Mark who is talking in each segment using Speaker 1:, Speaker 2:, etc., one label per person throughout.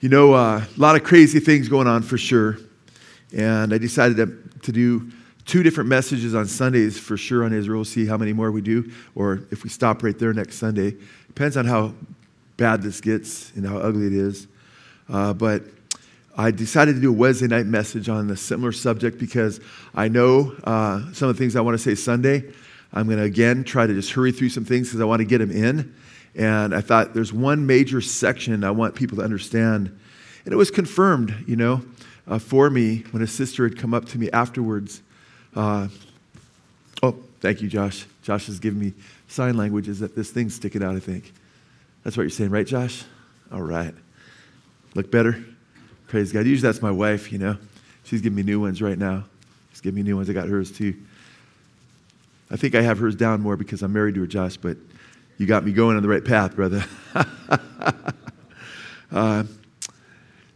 Speaker 1: You know, uh, a lot of crazy things going on for sure. And I decided to, to do two different messages on Sundays for sure on Israel. See how many more we do, or if we stop right there next Sunday. Depends on how bad this gets and how ugly it is. Uh, but I decided to do a Wednesday night message on a similar subject because I know uh, some of the things I want to say Sunday. I'm going to again try to just hurry through some things because I want to get them in. And I thought there's one major section I want people to understand. And it was confirmed, you know, uh, for me when a sister had come up to me afterwards. Uh, oh, thank you, Josh. Josh has given me sign languages that this thing's sticking out, I think. That's what you're saying, right, Josh? All right. Look better? Praise God. Usually that's my wife, you know. She's giving me new ones right now. She's giving me new ones. I got hers too. I think I have hers down more because I'm married to her, Josh, but you got me going on the right path, brother. uh,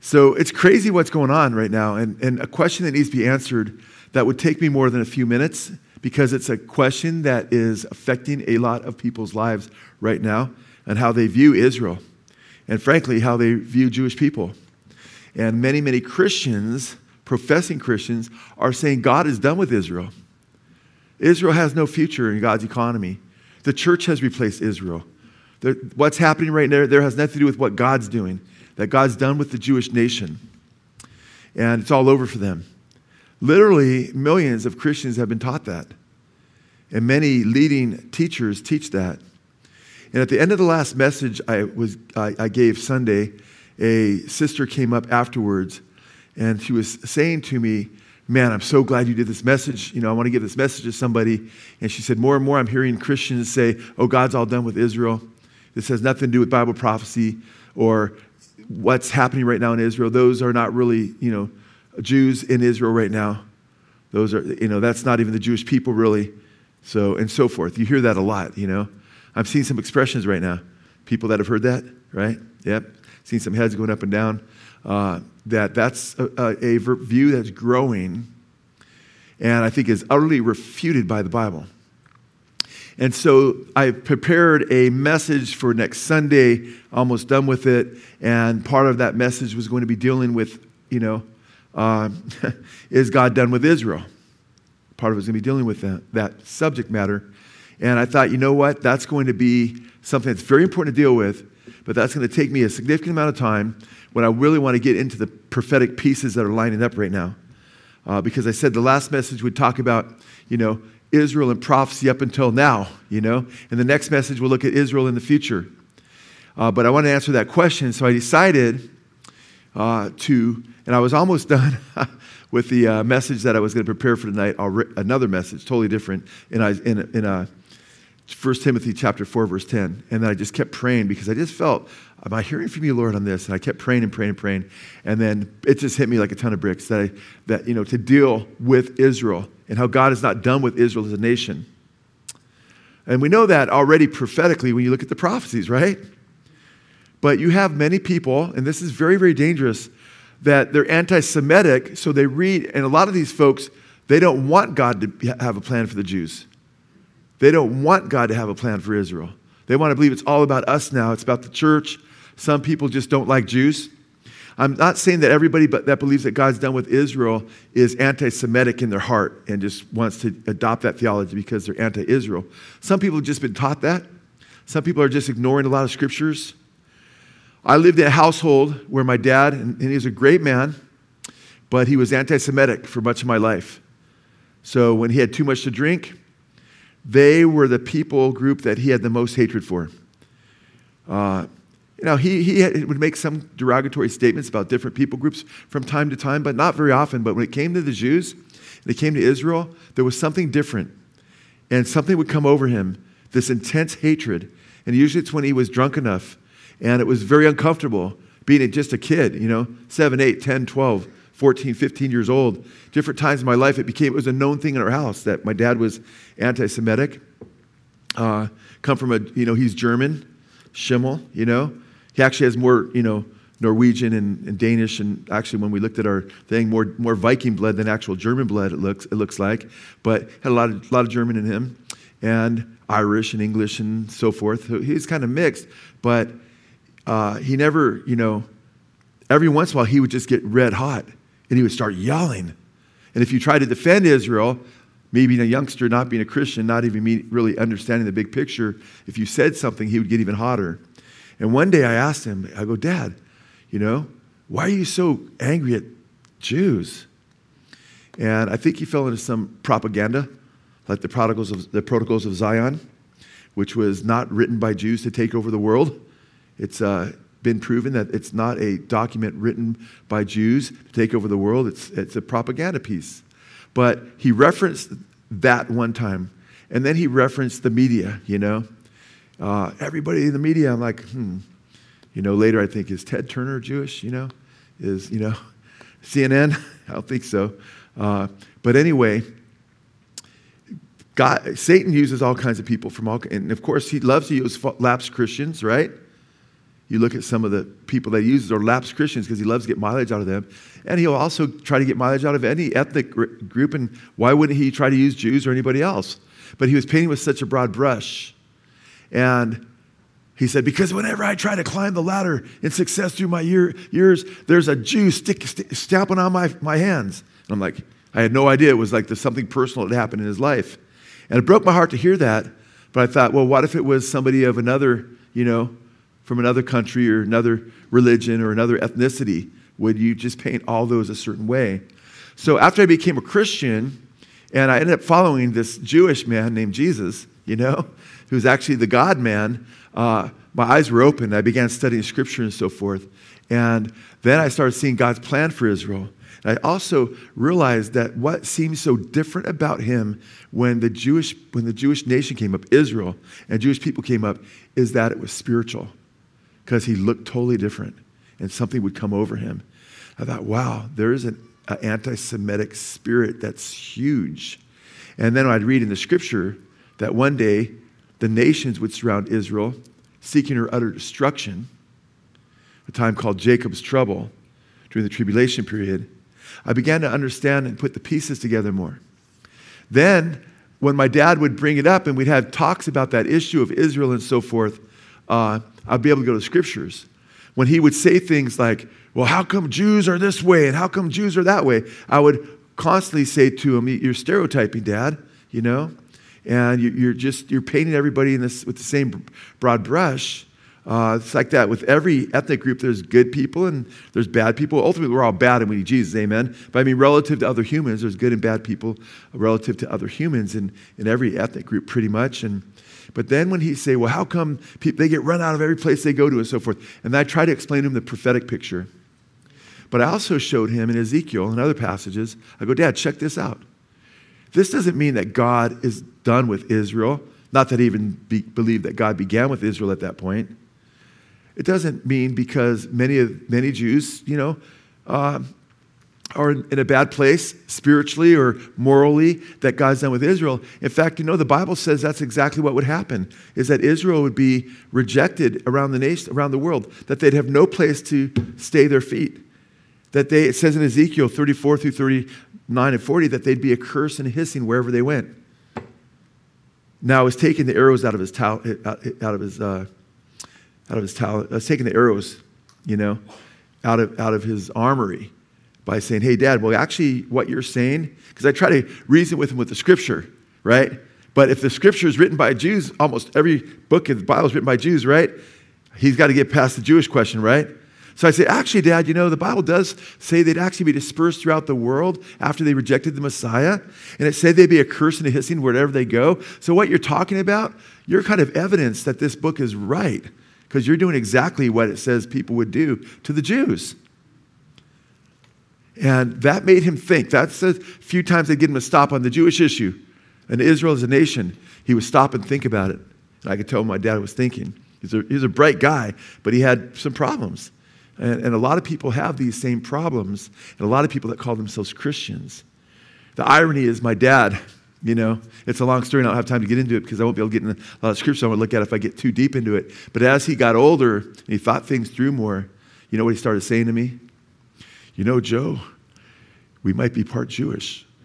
Speaker 1: so it's crazy what's going on right now. And, and a question that needs to be answered that would take me more than a few minutes because it's a question that is affecting a lot of people's lives right now and how they view Israel and, frankly, how they view Jewish people. And many, many Christians, professing Christians, are saying God is done with Israel. Israel has no future in God's economy. The church has replaced Israel. There, what's happening right now there has nothing to do with what God's doing, that God's done with the Jewish nation. And it's all over for them. Literally, millions of Christians have been taught that. And many leading teachers teach that. And at the end of the last message I, was, I, I gave Sunday, a sister came up afterwards and she was saying to me, Man, I'm so glad you did this message. You know, I want to give this message to somebody. And she said, More and more I'm hearing Christians say, Oh, God's all done with Israel. This has nothing to do with Bible prophecy or what's happening right now in Israel. Those are not really, you know, Jews in Israel right now. Those are, you know, that's not even the Jewish people really. So, and so forth. You hear that a lot, you know. I'm seeing some expressions right now. People that have heard that, right? Yep. Seen some heads going up and down. Uh, that that's a, a, view that's growing and I think is utterly refuted by the Bible. And so I prepared a message for next Sunday, almost done with it. And part of that message was going to be dealing with, you know, uh, is God done with Israel? Part of it was going to be dealing with that, that subject matter. And I thought, you know what? That's going to be something that's very important to deal with, but that's going to take me a significant amount of time when I really want to get into the prophetic pieces that are lining up right now. Uh, because I said the last message would talk about, you know, Israel and prophecy up until now, you know, and the next message will look at Israel in the future. Uh, but I want to answer that question, so I decided uh, to, and I was almost done with the uh, message that I was going to prepare for tonight, another message, totally different, in, in, in uh, 1 Timothy chapter 4, verse 10. And then I just kept praying because I just felt, am I hearing from you, Lord, on this? And I kept praying and praying and praying. And then it just hit me like a ton of bricks that, I, that you know, to deal with Israel and how God is not done with Israel as a nation. And we know that already prophetically when you look at the prophecies, right? But you have many people, and this is very, very dangerous, that they're anti Semitic, so they read, and a lot of these folks, they don't want God to have a plan for the Jews. They don't want God to have a plan for Israel. They want to believe it's all about us now, it's about the church. Some people just don't like Jews. I'm not saying that everybody that believes that God's done with Israel is anti Semitic in their heart and just wants to adopt that theology because they're anti Israel. Some people have just been taught that. Some people are just ignoring a lot of scriptures. I lived in a household where my dad, and he was a great man, but he was anti Semitic for much of my life. So when he had too much to drink, they were the people group that he had the most hatred for. Uh, you know, he, he had, would make some derogatory statements about different people groups from time to time, but not very often. But when it came to the Jews, and it came to Israel, there was something different. And something would come over him, this intense hatred. And usually it's when he was drunk enough. And it was very uncomfortable being just a kid, you know, 7, 8, 10, 12. 14, 15 years old, different times in my life, it became, it was a known thing in our house that my dad was anti Semitic. Uh, come from a, you know, he's German, Schimmel, you know. He actually has more, you know, Norwegian and, and, Danish, and actually, when we looked at our thing, more, more Viking blood than actual German blood, it looks, it looks like. But had a lot of, lot of German in him, and Irish and English and so forth. So he's kind of mixed, but uh, he never, you know, every once in a while he would just get red hot and he would start yelling. And if you try to defend Israel, maybe a youngster not being a Christian, not even really understanding the big picture, if you said something, he would get even hotter. And one day I asked him, I go, Dad, you know, why are you so angry at Jews? And I think he fell into some propaganda, like the protocols of, the protocols of Zion, which was not written by Jews to take over the world. It's uh, been proven that it's not a document written by Jews to take over the world. It's, it's a propaganda piece. But he referenced that one time. And then he referenced the media, you know. Uh, everybody in the media, I'm like, hmm. You know, later I think, is Ted Turner Jewish, you know? Is, you know, CNN? I don't think so. Uh, but anyway, God, Satan uses all kinds of people from all, and of course he loves to use lapsed Christians, right? You look at some of the people that he uses are lapsed Christians because he loves to get mileage out of them. And he'll also try to get mileage out of any ethnic group. And why wouldn't he try to use Jews or anybody else? But he was painting with such a broad brush. And he said, Because whenever I try to climb the ladder in success through my year, years, there's a Jew stick, st- stamping on my, my hands. And I'm like, I had no idea it was like there's something personal that happened in his life. And it broke my heart to hear that. But I thought, well, what if it was somebody of another, you know, from another country or another religion or another ethnicity, would you just paint all those a certain way? So after I became a Christian, and I ended up following this Jewish man named Jesus, you know, who's actually the God man, uh, my eyes were open. I began studying scripture and so forth. And then I started seeing God's plan for Israel. And I also realized that what seems so different about him when the Jewish, when the Jewish nation came up, Israel, and Jewish people came up, is that it was spiritual because he looked totally different and something would come over him. I thought, wow, there is an, an anti Semitic spirit that's huge. And then I'd read in the scripture that one day the nations would surround Israel, seeking her utter destruction, a time called Jacob's trouble during the tribulation period. I began to understand and put the pieces together more. Then, when my dad would bring it up and we'd have talks about that issue of Israel and so forth, uh, I'd be able to go to scriptures. When he would say things like, Well, how come Jews are this way and how come Jews are that way? I would constantly say to him, You're stereotyping, Dad, you know? And you're just, you're painting everybody in this, with the same broad brush. Uh, it's like that with every ethnic group. There's good people and there's bad people. Ultimately, we're all bad and we need Jesus, amen. But I mean, relative to other humans, there's good and bad people relative to other humans in, in every ethnic group, pretty much. And but then when he say, well, how come people, they get run out of every place they go to and so forth? And I try to explain to him the prophetic picture. But I also showed him in Ezekiel and other passages. I go, Dad, check this out. This doesn't mean that God is done with Israel. Not that I even be, believe that God began with Israel at that point. It doesn't mean because many of many Jews, you know, uh, are in a bad place spiritually or morally that God's done with Israel. In fact, you know, the Bible says that's exactly what would happen, is that Israel would be rejected around the nation, around the world, that they'd have no place to stay their feet. That they, it says in Ezekiel 34 through 39 and 40, that they'd be a curse and a hissing wherever they went. Now, he's taking the arrows out of his, out of his uh, out of his talent, uh, taking the arrows, you know, out of, out of his armory by saying, hey, dad, well, actually, what you're saying, because I try to reason with him with the scripture, right? But if the scripture is written by Jews, almost every book of the Bible is written by Jews, right? He's got to get past the Jewish question, right? So I say, actually, Dad, you know, the Bible does say they'd actually be dispersed throughout the world after they rejected the Messiah. And it said they'd be a curse and a hissing wherever they go. So what you're talking about, you're kind of evidence that this book is right because you're doing exactly what it says people would do to the Jews. And that made him think. That's the few times they get him to stop on the Jewish issue. And Israel as a nation, he would stop and think about it. And I could tell my dad was thinking. He's a, he's a bright guy, but he had some problems. And, and a lot of people have these same problems, and a lot of people that call themselves Christians. The irony is, my dad, you know, it's a long story, and I don't have time to get into it because I won't be able to get in a lot of scripture I want to look at if I get too deep into it. But as he got older and he thought things through more, you know what he started saying to me? You know, Joe, we might be part Jewish.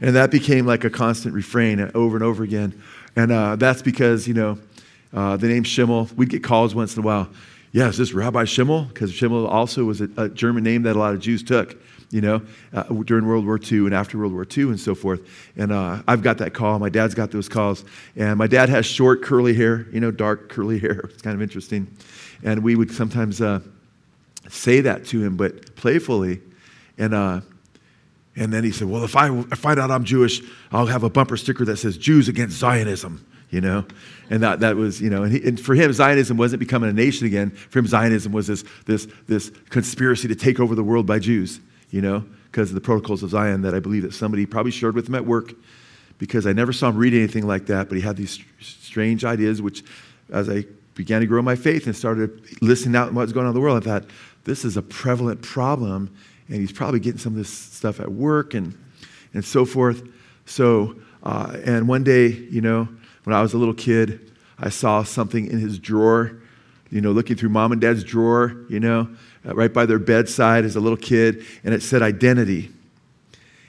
Speaker 1: and that became like a constant refrain over and over again. And uh, that's because, you know, uh, the name Schimmel, we'd get calls once in a while. Yeah, is this Rabbi Schimmel? Because Schimmel also was a, a, German name that a lot of Jews took, you know, uh, during World War II and after World War II and so forth. And uh, I've got that call. My dad's got those calls. And my dad has short, curly hair, you know, dark, curly hair. It's kind of interesting. And we would sometimes uh, say that to him, but playfully. And, uh, and then he said, Well, if I, find out I'm Jewish, I'll have a bumper sticker that says Jews against Zionism you know? And that, that was, you know, and, he, and, for him, Zionism wasn't becoming a nation again. For him, Zionism was this, this, this conspiracy to take over the world by Jews, you know, because of the protocols of Zion that I believe that somebody probably shared with him at work because I never saw him read anything like that, but he had these strange ideas, which as I began to grow my faith and started listening out what's going on in the world, I thought, this is a prevalent problem, and he's probably getting some of this stuff at work and, and so forth. So, uh, and one day, you know, when I was a little kid, I saw something in his drawer, you know, looking through mom and dad's drawer, you know, uh, right by their bedside as a little kid, and it said identity.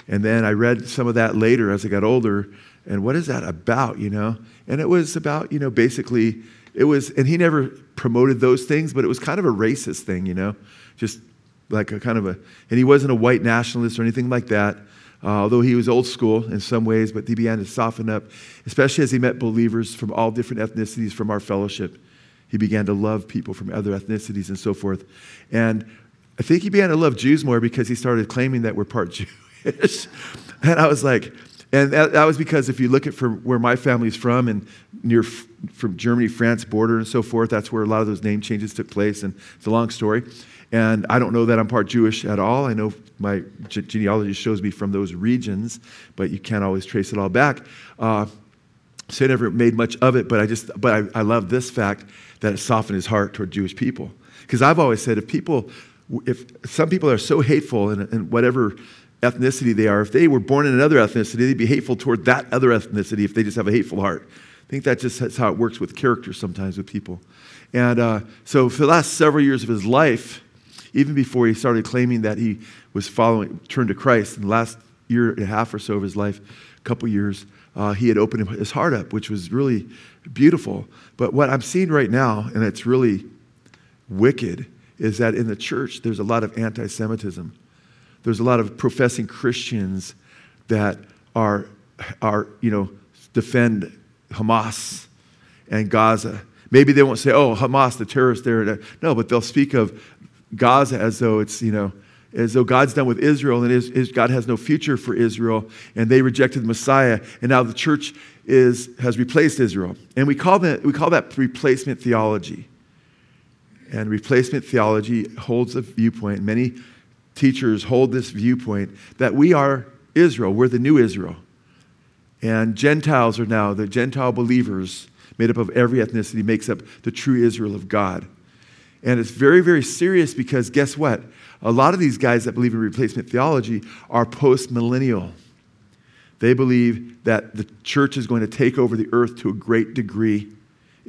Speaker 1: And then I read some of that later as I got older, and what is that about, you know? And it was about, you know, basically, it was, and he never promoted those things, but it was kind of a racist thing, you know, just like a kind of a, and he wasn't a white nationalist or anything like that uh, although he was old school in some ways, but he began to soften up, especially as he met believers from all different ethnicities from our fellowship. He began to love people from other ethnicities and so forth. And I think he began to love Jews more because he started claiming that we're part Jewish. and I was like, and that, that, was because if you look at from where my family's from and near from Germany, France border and so forth, that's where a lot of those name changes took place. And it's a long story. And I don't know that I'm part Jewish at all. I know my genealogy shows me from those regions, but you can't always trace it all back. Uh, so I never made much of it, but I just, but I, I love this fact that it softened his heart toward Jewish people. Because I've always said if people, if some people are so hateful in whatever ethnicity they are, if they were born in another ethnicity, they'd be hateful toward that other ethnicity if they just have a hateful heart. I think that just that's how it works with character sometimes with people. And uh, so for the last several years of his life, even before he started claiming that he was following, turned to Christ in the last year and a half or so of his life, a couple years, uh, he had opened his heart up, which was really beautiful. But what I'm seeing right now, and it's really wicked, is that in the church there's a lot of anti Semitism. There's a lot of professing Christians that are, are, you know, defend Hamas and Gaza. Maybe they won't say, oh, Hamas, the terrorists there. No, but they'll speak of Gaza as though it's, you know, as though God's done with Israel and is, is, God has no future for Israel, and they rejected the Messiah, and now the church is, has replaced Israel. And we call, that, we call that replacement theology. And replacement theology holds a viewpoint, many teachers hold this viewpoint that we are Israel, we're the new Israel. And Gentiles are now, the Gentile believers, made up of every ethnicity, makes up the true Israel of God. And it's very, very serious because guess what? A lot of these guys that believe in replacement theology are post millennial. They believe that the church is going to take over the earth to a great degree.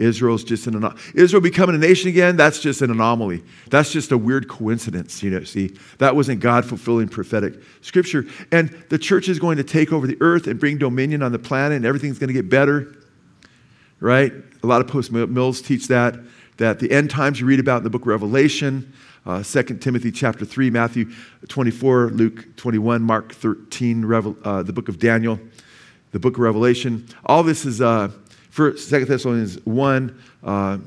Speaker 1: Israel's just an. Israel becoming a nation again, that's just an anomaly. That's just a weird coincidence, you know, see. That wasn't God fulfilling prophetic scripture. And the church is going to take over the earth and bring dominion on the planet and everything's going to get better. Right? A lot of post mills teach that that the end times you read about in the book of Revelation, uh, 2 Timothy chapter 3, Matthew 24, Luke 21, Mark 13, Revel, uh, the book of Daniel, the book of Revelation. All this is uh, for 2 Thessalonians 1, uh,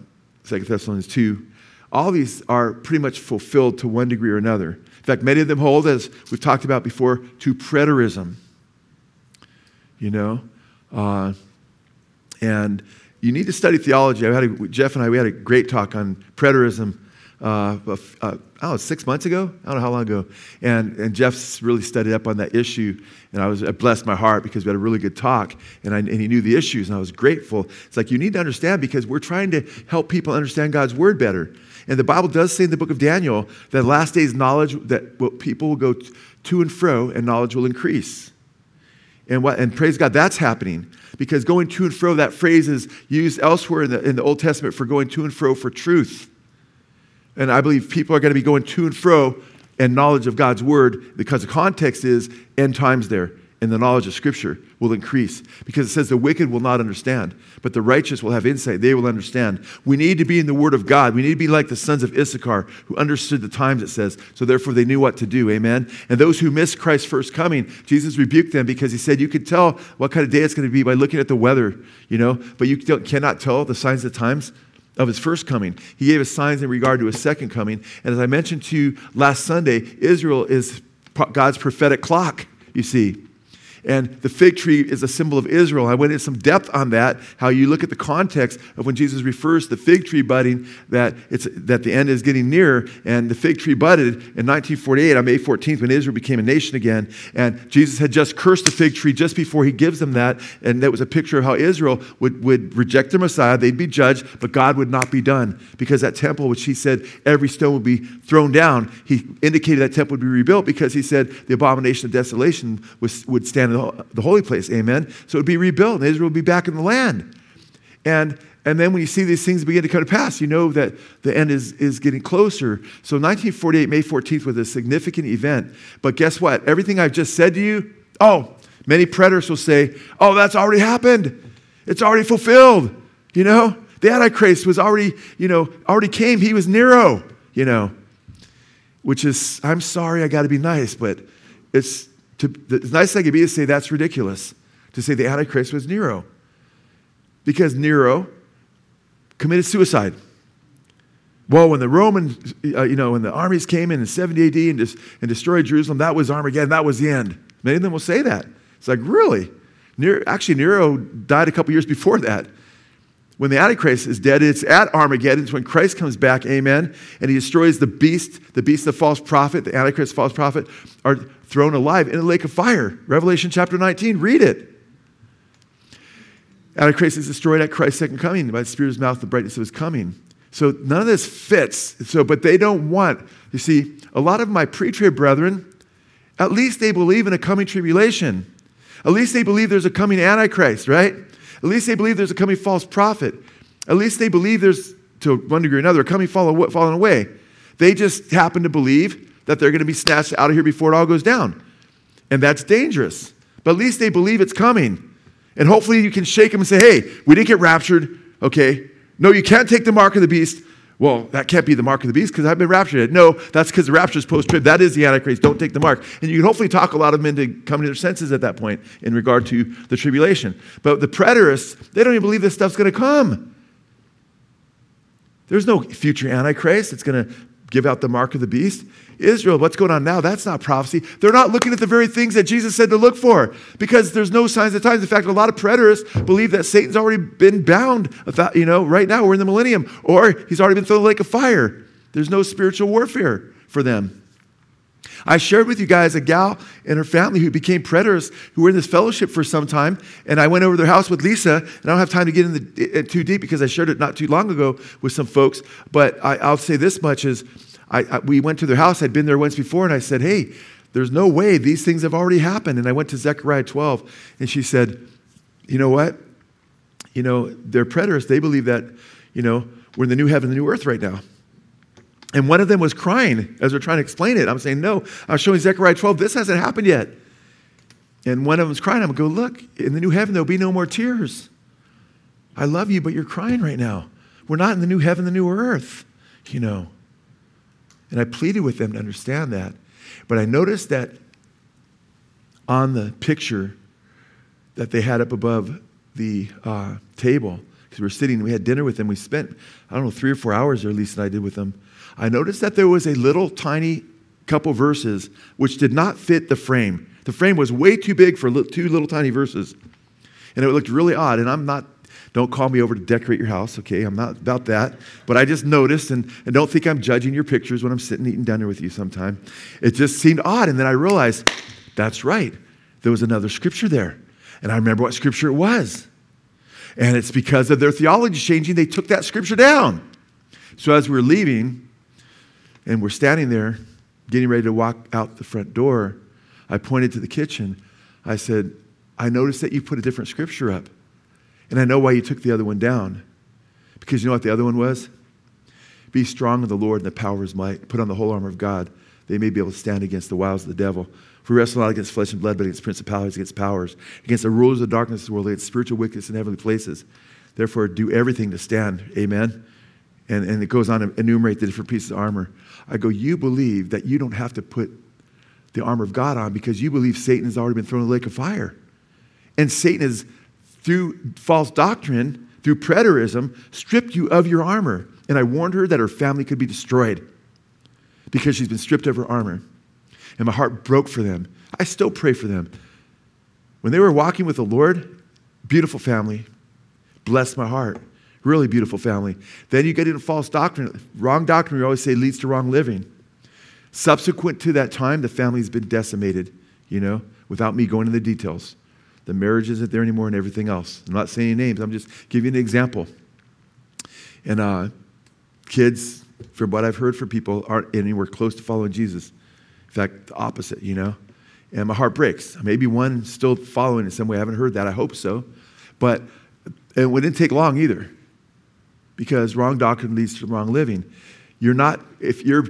Speaker 1: 2 Thessalonians 2. All these are pretty much fulfilled to one degree or another. In fact, many of them hold, as we've talked about before, to preterism. You know? Uh, and you need to study theology. I had a, Jeff and I, we had a great talk on preterism. Uh, uh, I don't know, six months ago? I don't know how long ago. And, and Jeff's really studied up on that issue. And I was blessed my heart because we had a really good talk. And, I, and he knew the issues, and I was grateful. It's like you need to understand because we're trying to help people understand God's word better. And the Bible does say in the book of Daniel that last days knowledge, that people will go to and fro and knowledge will increase. And, what, and praise God, that's happening because going to and fro, that phrase is used elsewhere in the, in the Old Testament for going to and fro for truth. And I believe people are going to be going to and fro and knowledge of God's word because the context is end times there. and the knowledge of Scripture will increase because it says the wicked will not understand, but the righteous will have insight. They will understand. We need to be in the Word of God. We need to be like the sons of Issachar who understood the times, it says, so therefore they knew what to do. Amen. And those who missed Christ's first coming, Jesus rebuked them because he said, You could tell what kind of day it's going to be by looking at the weather, you know, but you cannot tell the signs of the times of his first coming. He gave us signs in regard to his second coming. And as I mentioned to you last Sunday, Israel is God's prophetic clock, you see. And the fig tree is a symbol of Israel. I went into some depth on that, how you look at the context of when Jesus refers to the fig tree budding, that, it's, that the end is getting near. And the fig tree budded in 1948 on May 14th when Israel became a nation again. And Jesus had just cursed the fig tree just before he gives them that. And that was a picture of how Israel would, would reject their Messiah. They'd be judged, but God would not be done. Because that temple, which he said every stone would be thrown down, he indicated that temple would be rebuilt because he said the abomination of desolation was, would stand the holy place. Amen. So it would be rebuilt and Israel would be back in the land. And, and then when you see these things begin to come to pass, you know that the end is, is getting closer. So 1948, May 14th was a significant event. But guess what? Everything I've just said to you, oh, many preterists will say, oh, that's already happened. It's already fulfilled. You know, the Antichrist was already, you know, already came. He was Nero, you know, which is, I'm sorry, I got to be nice, but it's to, the nice thing could be to say that's ridiculous, to say the Antichrist was Nero. Because Nero committed suicide. Well, when the Roman, uh, you know, when the armies came in in 70 AD and, and destroyed Jerusalem, that was Armageddon, that was the end. Many of them will say that. It's like, really? Nero, actually, Nero died a couple years before that. When the Antichrist is dead, it's at Armageddon. It's when Christ comes back, amen, and he destroys the beast, the beast, the false prophet, the Antichrist, false prophet, are thrown alive in a lake of fire. Revelation chapter 19, read it. Antichrist is destroyed at Christ's second coming by the Spirit's mouth, the brightness of his coming. So none of this fits. So, but they don't want, you see, a lot of my pre-trib brethren, at least they believe in a coming tribulation. At least they believe there's a coming Antichrist, right? At least they believe there's a coming false prophet. At least they believe there's, to one degree or another, a coming falling away. They just happen to believe that they're going to be snatched out of here before it all goes down. And that's dangerous. But at least they believe it's coming. And hopefully you can shake them and say, hey, we didn't get raptured, okay? No, you can't take the mark of the beast. Well, that can't be the mark of the beast because I've been raptured. No, that's because the rapture is post trib. That is the Antichrist. Don't take the mark. And you can hopefully talk a lot of them into coming to their senses at that point in regard to the tribulation. But the preterists, they don't even believe this stuff's going to come. There's no future Antichrist. It's going to give out the mark of the beast. Israel, what's going on now? That's not prophecy. They're not looking at the very things that Jesus said to look for because there's no signs of times. In fact, a lot of preterists believe that Satan's already been bound. You know, right now we're in the millennium, or he's already been thrown in the lake of fire. There's no spiritual warfare for them. I shared with you guys a gal and her family who became preterists who were in this fellowship for some time. And I went over their house with Lisa, and I don't have time to get in uh, too deep because I shared it not too long ago with some folks. But I, will say this much is I, I, we went to their house. I'd been there once before, and I said, hey, there's no way these things have already happened. And I went to Zechariah 12, and she said, you know what? You know, they're preterists. They believe that, you know, we're in the new heaven, the new earth right now. And one of them was crying as they're trying to explain it. I'm saying, no, I'm showing Zechariah 12, this hasn't happened yet. And one of them was crying. I'm going go, look, in the new heaven, there'll be no more tears. I love you, but you're crying right now. We're not in the new heaven, the new earth, you know. And I pleaded with them to understand that. But I noticed that on the picture that they had up above the uh, table, because we were sitting, we had dinner with them. We spent, I don't know, three or four hours, or at least that I did with them. I noticed that there was a little tiny couple verses which did not fit the frame. The frame was way too big for two little tiny verses. And it looked really odd. And I'm not, don't call me over to decorate your house, okay? I'm not about that. But I just noticed, and, and don't think I'm judging your pictures when I'm sitting eating dinner with you sometime. It just seemed odd. And then I realized, that's right. There was another scripture there. And I remember what scripture it was. And it's because of their theology changing, they took that scripture down. So as we were leaving, and we're standing there getting ready to walk out the front door, I pointed to the kitchen. I said, I noticed that you put a different scripture up. And I know why you took the other one down. Because you know what the other one was? Be strong in the Lord and the power of his might. Put on the whole armor of God. They may be able to stand against the wiles of the devil. For we wrestle not against flesh and blood, but against principalities, against powers, against the rulers of darkness of the world, against spiritual wickedness in heavenly places. Therefore, do everything to stand. Amen. And, and it goes on to enumerate the different pieces of armor. I go, you believe that you don't have to put the armor of God on because you believe Satan has already been thrown in the lake of fire. And Satan has, through false doctrine, through preterism, stripped you of your armor. And I warned her that her family could be destroyed because she's been stripped of her armor. And my heart broke for them. I still pray for them. When they were walking with the Lord, beautiful family, bless my heart. Really beautiful family. Then you get into false doctrine. Wrong doctrine, we always say, leads to wrong living. Subsequent to that time, the family's been decimated, you know, without me going into the details. The marriage isn't there anymore and everything else. I'm not saying names, I'm just giving an example. And uh, kids, from what I've heard from people, aren't anywhere close to following Jesus. In fact, the opposite, you know. And my heart breaks. Maybe one still following in some way. I haven't heard that. I hope so. But it wouldn't take long either because wrong doctrine leads to wrong living. You're not, if you're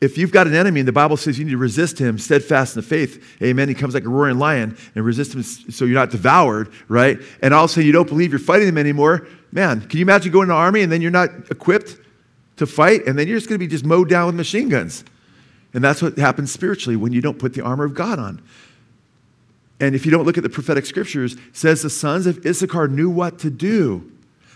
Speaker 1: if you've got an enemy and the Bible says you need to resist him steadfast in the faith, amen, he comes like a roaring lion and resist him so you're not devoured, right? And all of a sudden you don't believe you're fighting him anymore. Man, can you imagine going to the army and then you're not equipped to fight and then you're just going to be just mowed down with machine guns? And that's what happens spiritually when you don't put the armor of God on. And if you don't look at the prophetic scriptures, says the sons of Issachar knew what to do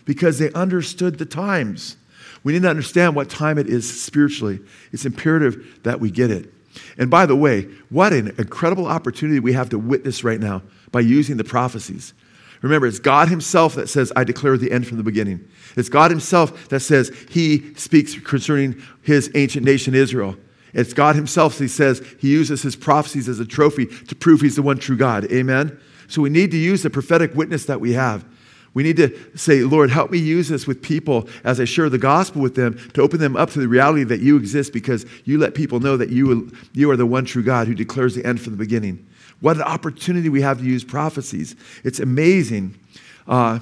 Speaker 1: because they understood the times. We need to understand what time it is spiritually. It's imperative that we get it. And by the way, what an incredible opportunity we have to witness right now by using the prophecies. Remember, it's God Himself that says, I declare the end from the beginning. It's God Himself that says He speaks concerning His ancient nation, Israel. It's God Himself, He says, He uses His prophecies as a trophy to prove He's the one true God. Amen? So we need to use the prophetic witness that we have. We need to say, Lord, help me use this with people as I share the gospel with them to open them up to the reality that you exist because you let people know that you, you are the one true God who declares the end from the beginning. What an opportunity we have to use prophecies. It's amazing. Uh,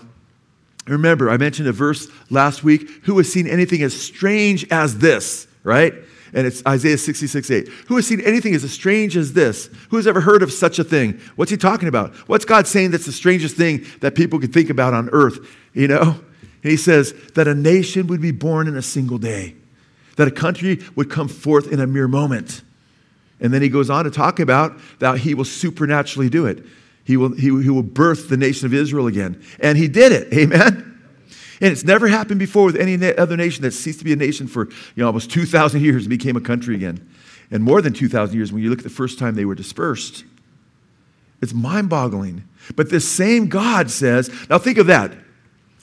Speaker 1: remember, I mentioned a verse last week who has seen anything as strange as this, right? And it's Isaiah 66, 8. Who has seen anything as strange as this? Who has ever heard of such a thing? What's he talking about? What's God saying that's the strangest thing that people could think about on earth? You know? And he says that a nation would be born in a single day, that a country would come forth in a mere moment. And then he goes on to talk about that he will supernaturally do it. He will, he, he will birth the nation of Israel again. And he did it. Amen? And it's never happened before with any other nation that ceased to be a nation for you know, almost 2,000 years and became a country again. And more than 2,000 years when you look at the first time they were dispersed. It's mind boggling. But this same God says, now think of that.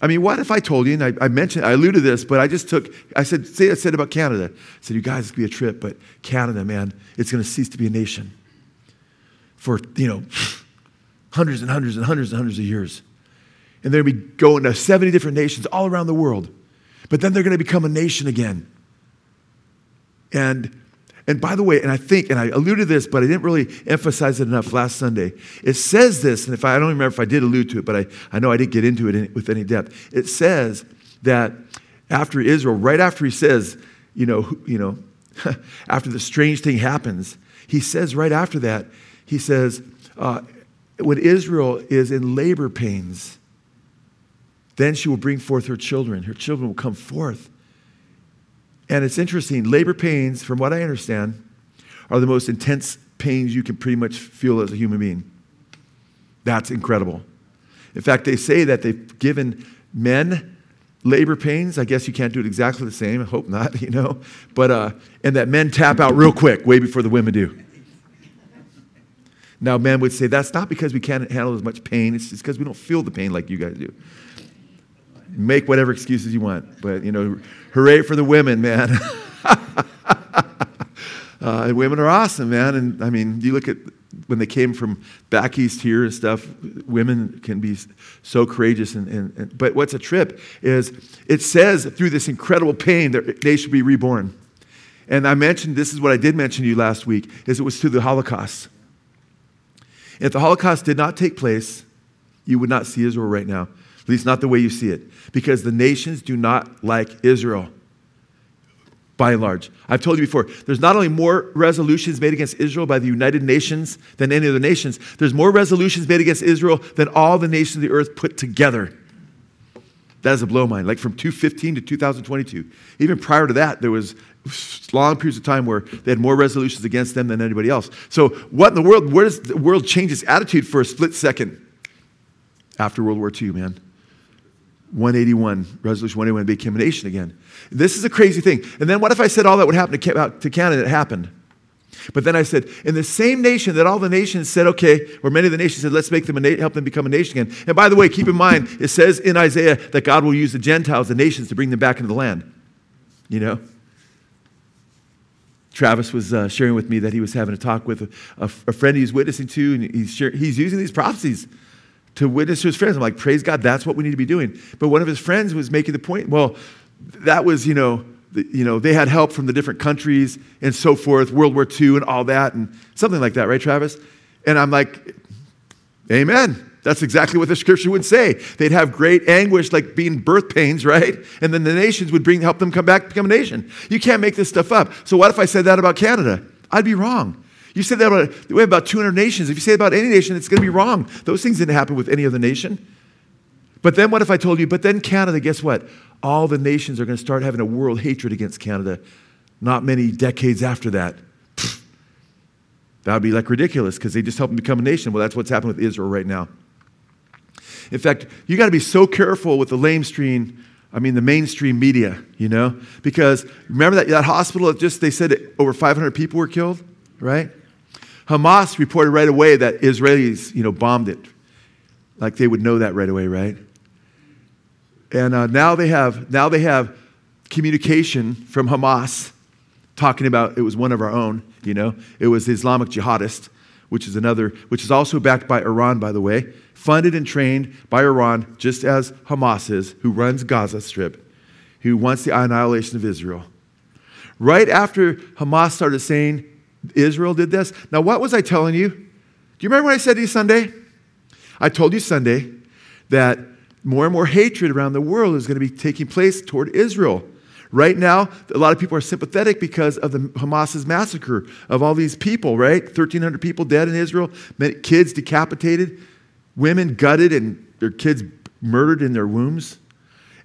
Speaker 1: I mean, what if I told you, and I, I, mentioned, I alluded to this, but I just took, I said, say I said about Canada. I said, you guys, it's going to be a trip, but Canada, man, it's going to cease to be a nation for, you know, hundreds and hundreds and hundreds and hundreds of years and they're going to be going to 70 different nations all around the world. But then they're going to become a nation again. And and by the way, and I think, and I alluded to this, but I didn't really emphasize it enough last Sunday. It says this, and if I, I don't remember if I did allude to it, but I, I know I didn't get into it in, with any depth. It says that after Israel, right after he says, you know, you know, after the strange thing happens, he says right after that, he says, uh, when Israel is in labor pains, then she will bring forth her children. Her children will come forth. And it's interesting, labor pains, from what I understand, are the most intense pains you can pretty much feel as a human being. That's incredible. In fact, they say that they've given men labor pains. I guess you can't do it exactly the same. I hope not, you know. But, uh, and that men tap out real quick, way before the women do. Now, men would say that's not because we can't handle as much pain, it's just because we don't feel the pain like you guys do make whatever excuses you want. But, you know, hooray for the women, man. uh, women are awesome, man. And I mean, you look at when they came from back east here and stuff, women can be so courageous. And, and, and, but what's a trip is it says through this incredible pain that they should be reborn. And I mentioned this is what I did mention to you last week is it was through the Holocaust. If the Holocaust did not take place, you would not see Israel right now. At least not the way you see it. Because the nations do not like Israel. by and large. I've told you before, there's not only more resolutions made against Israel by the United Nations than any other nations, there's more resolutions made against Israel than all the nations of the earth put together. That is a blow mind. Like from 2015 to 2022. Even prior to that, there was long periods of time where they had more resolutions against them than anybody else. So, what in the world? Where does the world change its attitude for a split second after World War II, man? 181, Resolution 181 became a nation again. This is a crazy thing. And then what if I said all that would happen to Canada? It happened. But then I said, in the same nation that all the nations said, okay, or many of the nations said, let's make them na- help them become a nation again. And by the way, keep in mind, it says in Isaiah that God will use the Gentiles, the nations, to bring them back into the land. You know? Travis was uh, sharing with me that he was having a talk with a, a, a friend he's witnessing to, and he's, he's using these prophecies to witness to his friends. I'm like, praise God, that's what we need to be doing. But one of his friends was making the point, well, that was, you know, you know, they had help from the different countries and so forth, World War II and all that, and something like that, right, Travis? And I'm like, Amen. That's exactly what the scripture would say. They'd have great anguish, like being birth pains, right? And then the nations would bring, help them come back, become a nation. You can't make this stuff up. So what if I said that about Canada? I'd be wrong. You said that about, we have about 200 nations. If you say about any nation, it's going to be wrong. Those things didn't happen with any other nation. But then what if I told you, but then Canada, guess what? all the nations are going to start having a world hatred against Canada not many decades after that. That would be like ridiculous because they just helped them become a nation. Well, that's what's happening with Israel right now. In fact, you got to be so careful with the lamestream, I mean the mainstream media, you know, because remember that, that hospital that just they said over 500 people were killed, right? Hamas reported right away that Israelis, you know, bombed it. Like they would know that right away, right? And uh, now, they have, now they have communication from Hamas talking about it was one of our own, you know. It was the Islamic jihadist, which is another, which is also backed by Iran, by the way, funded and trained by Iran, just as Hamas is, who runs Gaza Strip, who wants the annihilation of Israel. Right after Hamas started saying Israel did this, now what was I telling you? Do you remember what I said to you Sunday? I told you Sunday that more and more hatred around the world is going to be taking place toward Israel. Right now, a lot of people are sympathetic because of the Hamas's massacre of all these people, right? 1,300 people dead in Israel, kids decapitated, women gutted, and their kids murdered in their wombs.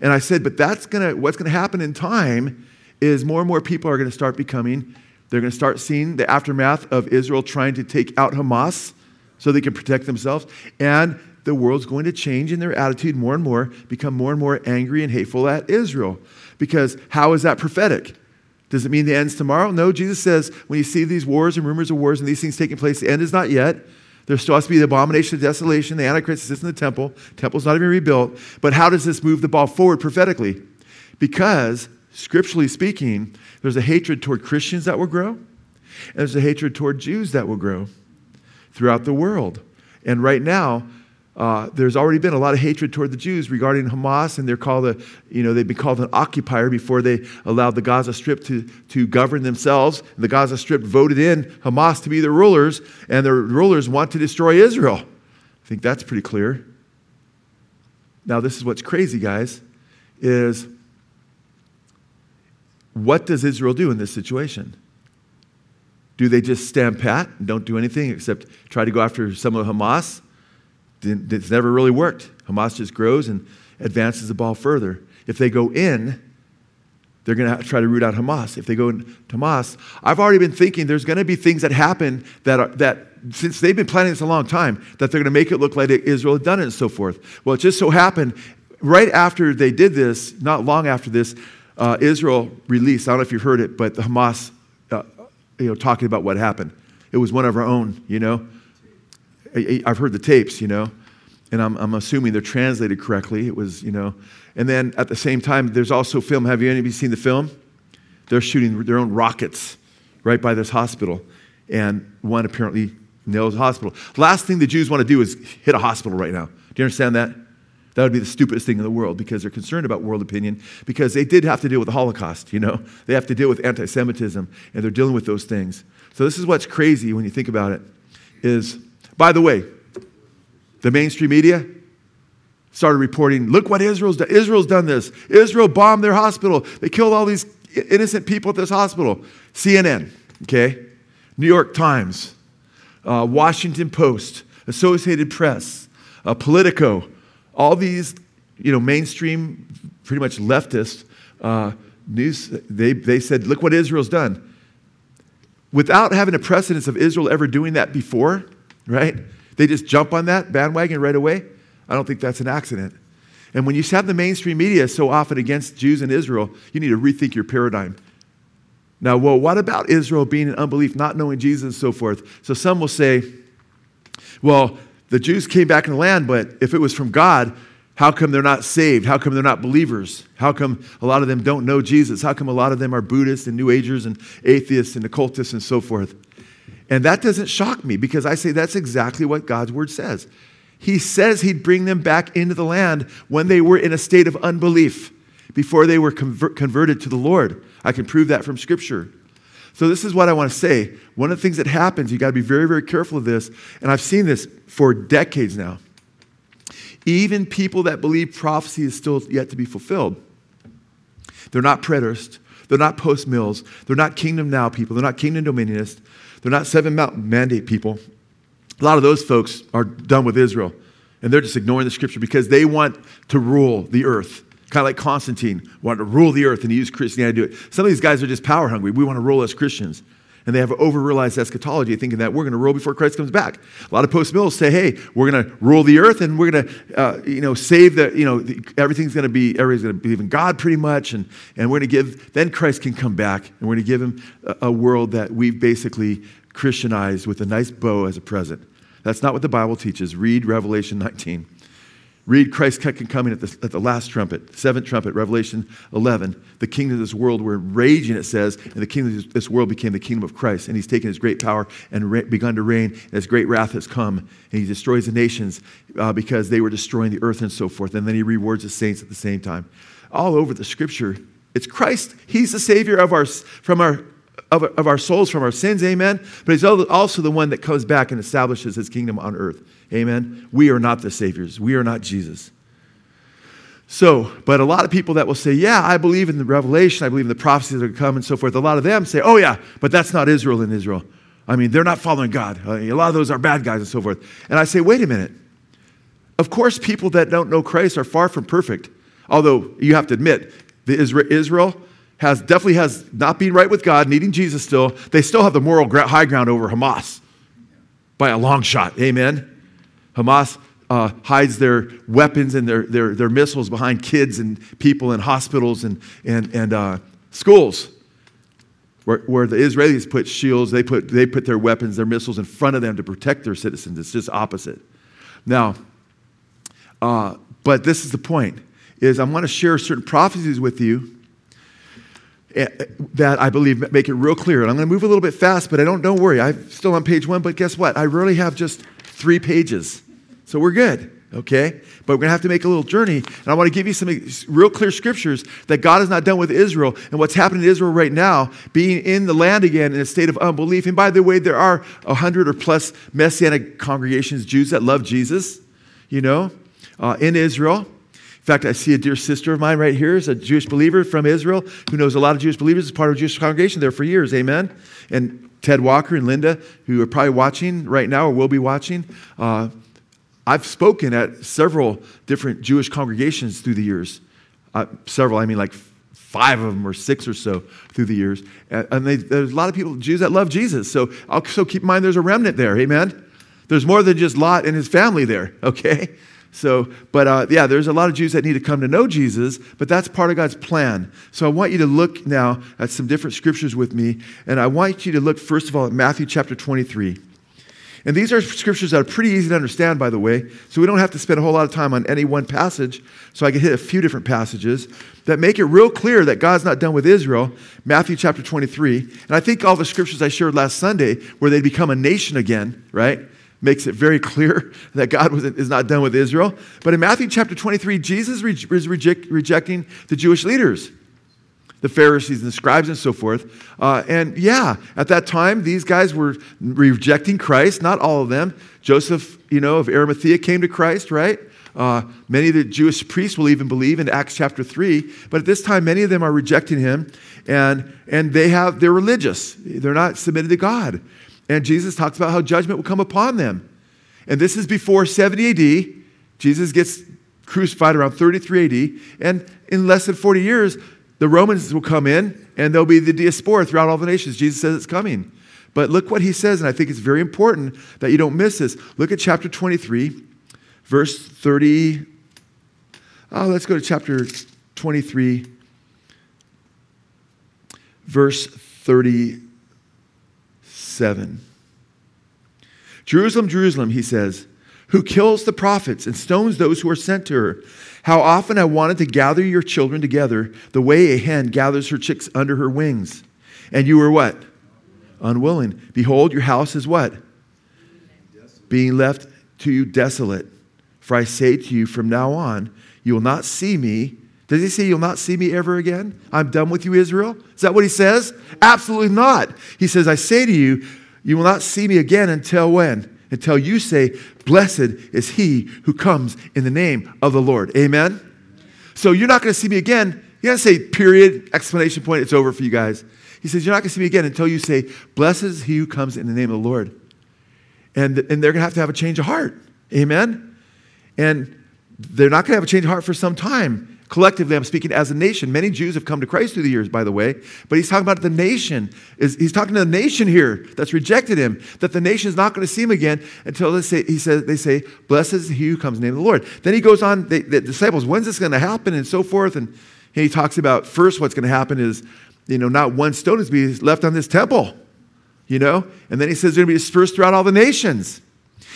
Speaker 1: And I said, but that's gonna, what's going to happen in time is more and more people are going to start becoming, they're going to start seeing the aftermath of Israel trying to take out Hamas so they can protect themselves. And the world's going to change in their attitude more and more, become more and more angry and hateful at Israel. Because how is that prophetic? Does it mean the end's tomorrow? No, Jesus says when you see these wars and rumors of wars and these things taking place, the end is not yet. There still has to be the abomination of desolation. The Antichrist sits in the temple. Temple's not even rebuilt. But how does this move the ball forward prophetically? Because, scripturally speaking, there's a hatred toward Christians that will grow, and there's a hatred toward Jews that will grow throughout the world. And right now, uh, there's already been a lot of hatred toward the Jews regarding Hamas, and they're called a, you know, they've been called an occupier before they allowed the Gaza Strip to, to govern themselves. The Gaza Strip voted in Hamas to be their rulers, and the rulers want to destroy Israel. I think that's pretty clear. Now, this is what's crazy, guys, is what does Israel do in this situation? Do they just stand pat and don't do anything except try to go after some of Hamas? It's never really worked. Hamas just grows and advances the ball further. If they go in, they're going to try to root out Hamas. If they go into Hamas, I've already been thinking there's going to be things that happen that, are, that since they've been planning this a long time, that they're going to make it look like Israel had done it and so forth. Well, it just so happened right after they did this, not long after this, uh, Israel released, I don't know if you've heard it, but the Hamas, uh, you know, talking about what happened. It was one of our own, you know. I've heard the tapes, you know, and I'm, I'm assuming they're translated correctly. It was, you know, and then at the same time, there's also film. Have you anybody seen the film? They're shooting their own rockets right by this hospital, and one apparently nails the hospital. Last thing the Jews want to do is hit a hospital right now. Do you understand that? That would be the stupidest thing in the world because they're concerned about world opinion because they did have to deal with the Holocaust, you know? They have to deal with anti Semitism and they're dealing with those things. So, this is what's crazy when you think about it is by the way, the mainstream media started reporting, look what Israel's done. Israel's done this. Israel bombed their hospital. They killed all these innocent people at this hospital. CNN, okay? New York Times, uh, Washington Post, Associated Press, uh, Politico, all these, you know, mainstream, pretty much leftist uh, news, they, they said, look what Israel's done. Without having a precedence of Israel ever doing that before, right? They just jump on that bandwagon right away. I don't think that's an accident. And when you have the mainstream media so often against Jews and Israel, you need to rethink your paradigm. Now, well, what about Israel being in unbelief, not knowing Jesus and so forth? So some will say, well, the Jews came back in the land, but if it was from God, how come they're not saved? How come they're not believers? How come a lot of them don't know Jesus? How come a lot of them are Buddhists and New Agers and atheists and occultists and so forth? And that doesn't shock me because I say that's exactly what God's word says. He says he'd bring them back into the land when they were in a state of unbelief, before they were convert- converted to the Lord. I can prove that from Scripture. So, this is what I want to say. One of the things that happens, you got to be very, very careful of this. And I've seen this for decades now. Even people that believe prophecy is still yet to be fulfilled, they're not preterist, they're not post mills, they're not kingdom now people, they're not kingdom dominionists, they're not seven mountain mandate people. A lot of those folks are done with Israel, and they're just ignoring the scripture because they want to rule the earth. Kind of like Constantine wanted to rule the earth and he used Christianity to do it. Some of these guys are just power hungry. We want to rule as Christians. And they have over realized eschatology, thinking that we're going to rule before Christ comes back. A lot of post mills say, hey, we're going to rule the earth and we're going to, uh, you know, save the, you know, the, everything's going to be, everybody's going to believe in God pretty much. And, and we're going to give, then Christ can come back and we're going to give him a, a world that we've basically Christianized with a nice bow as a present. That's not what the Bible teaches. Read Revelation 19. Read Christ's second coming at the, at the last trumpet, seventh trumpet, Revelation 11. The kingdom of this world were raging, it says, and the kingdom of this world became the kingdom of Christ. And he's taken his great power and re- begun to reign, and his great wrath has come. And he destroys the nations uh, because they were destroying the earth and so forth. And then he rewards the saints at the same time. All over the scripture, it's Christ. He's the Savior of our, from our of, of our souls from our sins, amen. But he's also the one that comes back and establishes his kingdom on earth, amen. We are not the saviors, we are not Jesus. So, but a lot of people that will say, Yeah, I believe in the revelation, I believe in the prophecies that are come and so forth. A lot of them say, Oh, yeah, but that's not Israel in Israel. I mean, they're not following God. Uh, a lot of those are bad guys and so forth. And I say, Wait a minute. Of course, people that don't know Christ are far from perfect. Although you have to admit, the Israel has definitely has not been right with God, needing Jesus still. They still have the moral high ground over Hamas by a long shot. Amen. Hamas uh, hides their weapons and their, their, their missiles behind kids and people in hospitals and, and, and uh, schools. Where, where, the Israelis put shields, they put, they put their weapons, their missiles in front of them to protect their citizens. It's just opposite. Now, uh, but this is the point, is I want to share certain prophecies with you Eh, that I believe make it real clear. And I'm going to move a little bit fast, but I don't, don't worry. I'm still on page one, but guess what? I really have just three pages. So we're good, okay? But we're going to have to make a little journey. And I want to give you some real clear scriptures that God is not done with Israel and what's happening in Israel right now, being in the land again in a state of unbelief. And by the way, there are a hundred or plus Messianic congregations, Jews that love Jesus, you know, uh, in Israel. In fact, I see a dear sister of mine right here is a Jewish believer from Israel who knows a lot of Jewish believers, is part of a Jewish congregation there for years. Amen. And Ted Walker and Linda, who are probably watching right now or will be watching. Uh, I've spoken at several different Jewish congregations through the years. Uh, several, I mean like five of them or six or so through the years. And they, there's a lot of people, Jews that love Jesus. So also keep in mind there's a remnant there. Amen. There's more than just Lot and his family there, okay? So, but uh, yeah, there's a lot of Jews that need to come to know Jesus, but that's part of God's plan. So I want you to look now at some different scriptures with me, and I want you to look first of all at Matthew chapter 23. And these are scriptures that are pretty easy to understand, by the way, so we don't have to spend a whole lot of time on any one passage. So I can hit a few different passages that make it real clear that God's not done with Israel. Matthew chapter 23. And I think all the scriptures I shared last Sunday, where they become a nation again, right? makes it very clear that God was, is not done with Israel. But in Matthew chapter 23, Jesus is reject, rejecting the Jewish leaders, the Pharisees and the scribes and so forth. Uh, and yeah, at that time, these guys were rejecting Christ, not all of them. Joseph, you know, of Arimathea came to Christ, right? Uh, many of the Jewish priests will even believe in Acts chapter 3, but at this time, many of them are rejecting him, and, and they have, they're religious. They're not submitted to God. And Jesus talks about how judgment will come upon them. And this is before 70 AD. Jesus gets crucified around 33 AD, and in less than 40 years, the Romans will come in and there'll be the diaspora throughout all the nations. Jesus says it's coming. But look what he says, and I think it's very important that you don't miss this. Look at chapter 23, verse 30. Oh, let's go to chapter 23, verse 37. Jerusalem, Jerusalem, he says, who kills the prophets and stones those who are sent to her. How often I wanted to gather your children together the way a hen gathers her chicks under her wings. And you were what? Unwilling. Behold, your house is what? Being left to you desolate. For I say to you, from now on, you will not see me. Does he say you'll not see me ever again? I'm done with you, Israel? Is that what he says? Absolutely not. He says, I say to you, you will not see me again until when? Until you say, Blessed is he who comes in the name of the Lord. Amen? So you're not going to see me again. You got to say, period, explanation point, it's over for you guys. He says, You're not going to see me again until you say, Blessed is he who comes in the name of the Lord. And, and they're going to have to have a change of heart. Amen? And they're not going to have a change of heart for some time. Collectively, I'm speaking as a nation. Many Jews have come to Christ through the years, by the way, but he's talking about the nation. He's talking to the nation here that's rejected him, that the nation is not going to see him again until they say, he says, they say, Blessed is he who comes in the name of the Lord. Then he goes on, the disciples, when's this going to happen? And so forth. And he talks about first what's going to happen is, you know, not one stone is be left on this temple, you know? And then he says they're going to be dispersed throughout all the nations.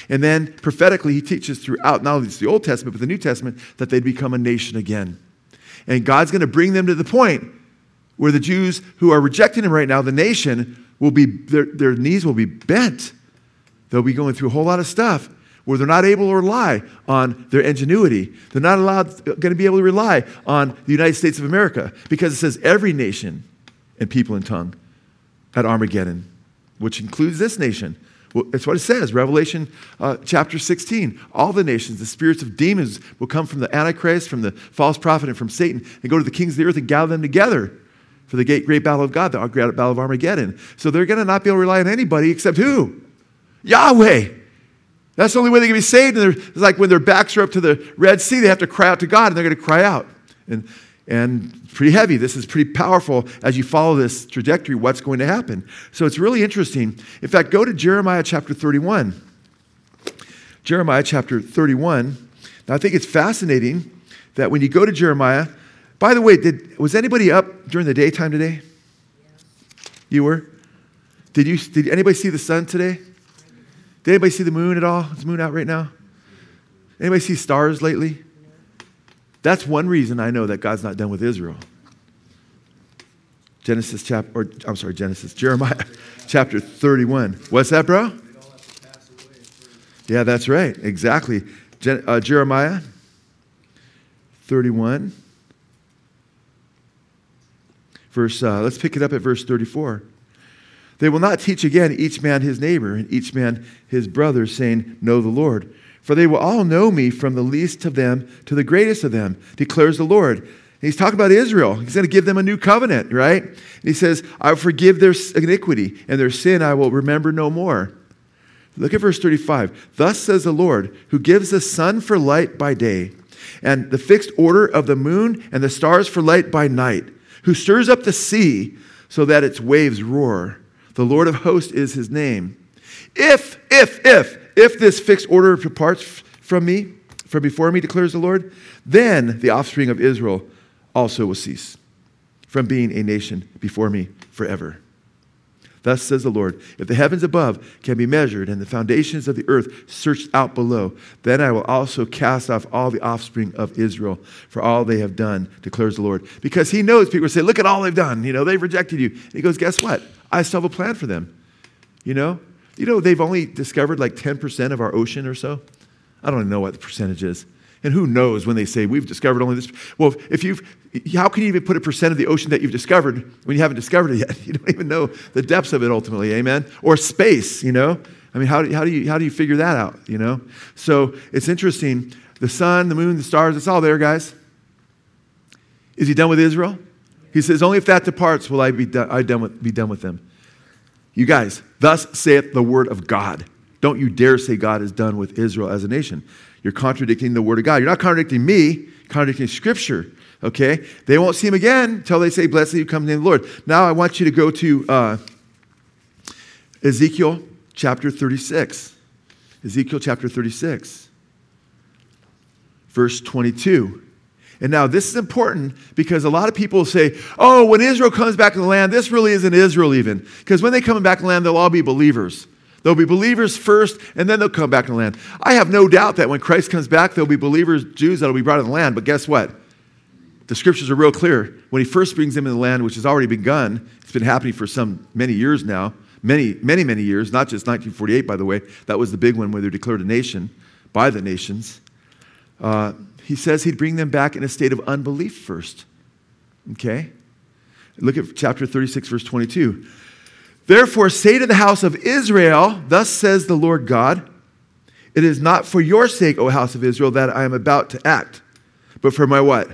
Speaker 1: And then prophetically, he teaches throughout not only the Old Testament, but the New Testament, that they'd become a nation again. And God's going to bring them to the point where the Jews who are rejecting him right now, the nation, will be, their, their knees will be bent. They'll be going through a whole lot of stuff where they're not able to rely on their ingenuity. They're not allowed, going to be able to rely on the United States of America because it says every nation and people and tongue at Armageddon, which includes this nation. Well, that's what it says, Revelation uh, chapter 16. All the nations, the spirits of demons will come from the Antichrist, from the false prophet, and from Satan, and go to the kings of the earth and gather them together for the great, great battle of God, the great battle of Armageddon. So they're going to not be able to rely on anybody except who? Yahweh. That's the only way they can be saved. And it's like when their backs are up to the Red Sea, they have to cry out to God, and they're going to cry out. And and pretty heavy. This is pretty powerful as you follow this trajectory, what's going to happen. So it's really interesting. In fact, go to Jeremiah chapter 31. Jeremiah chapter 31. Now, I think it's fascinating that when you go to Jeremiah, by the way, did, was anybody up during the daytime today? You were? Did, you, did anybody see the sun today? Did anybody see the moon at all? Is the moon out right now? Anybody see stars lately? That's one reason I know that God's not done with Israel. Genesis chapter, or I'm sorry, Genesis, Jeremiah chapter 31. What's that, bro? Yeah, that's right. Exactly. uh, Jeremiah 31. Verse, uh, let's pick it up at verse 34. They will not teach again each man his neighbor and each man his brother, saying, Know the Lord. For they will all know me from the least of them to the greatest of them, declares the Lord. And he's talking about Israel. He's going to give them a new covenant, right? And he says, I will forgive their iniquity, and their sin I will remember no more. Look at verse 35. Thus says the Lord, who gives the sun for light by day, and the fixed order of the moon and the stars for light by night, who stirs up the sea so that its waves roar. The Lord of hosts is his name. If, if, if, if this fixed order departs from me, from before me, declares the Lord, then the offspring of Israel also will cease from being a nation before me forever. Thus says the Lord If the heavens above can be measured and the foundations of the earth searched out below, then I will also cast off all the offspring of Israel for all they have done, declares the Lord. Because he knows people say, Look at all they've done. You know, they've rejected you. And he goes, Guess what? I still have a plan for them. You know, you know, they've only discovered like 10% of our ocean or so. I don't even know what the percentage is. And who knows when they say we've discovered only this? Well, if you've, how can you even put a percent of the ocean that you've discovered when you haven't discovered it yet? You don't even know the depths of it ultimately, amen? Or space, you know? I mean, how do, how do, you, how do you figure that out, you know? So it's interesting the sun, the moon, the stars, it's all there, guys. Is he done with Israel? He says, Only if that departs will I be, I done with, be done with them. You guys, thus saith the word of God. Don't you dare say God is done with Israel as a nation. You're contradicting the word of God. You're not contradicting me, contradicting scripture. Okay? They won't see him again until they say, Blessed you come in the Lord. Now I want you to go to uh, Ezekiel chapter 36. Ezekiel chapter 36, verse 22. And now this is important because a lot of people say, oh, when Israel comes back in the land, this really isn't Israel even. Because when they come back in the land, they'll all be believers. They'll be believers first, and then they'll come back in the land. I have no doubt that when Christ comes back, there'll be believers, Jews that'll be brought in the land. But guess what? The scriptures are real clear. When he first brings them in the land, which has already begun, it's been happening for some many years now, many, many, many years, not just 1948, by the way. That was the big one where they're declared a nation by the nations. Uh, he says he'd bring them back in a state of unbelief first. Okay? Look at chapter 36, verse 22. Therefore, say to the house of Israel, Thus says the Lord God, It is not for your sake, O house of Israel, that I am about to act, but for my what?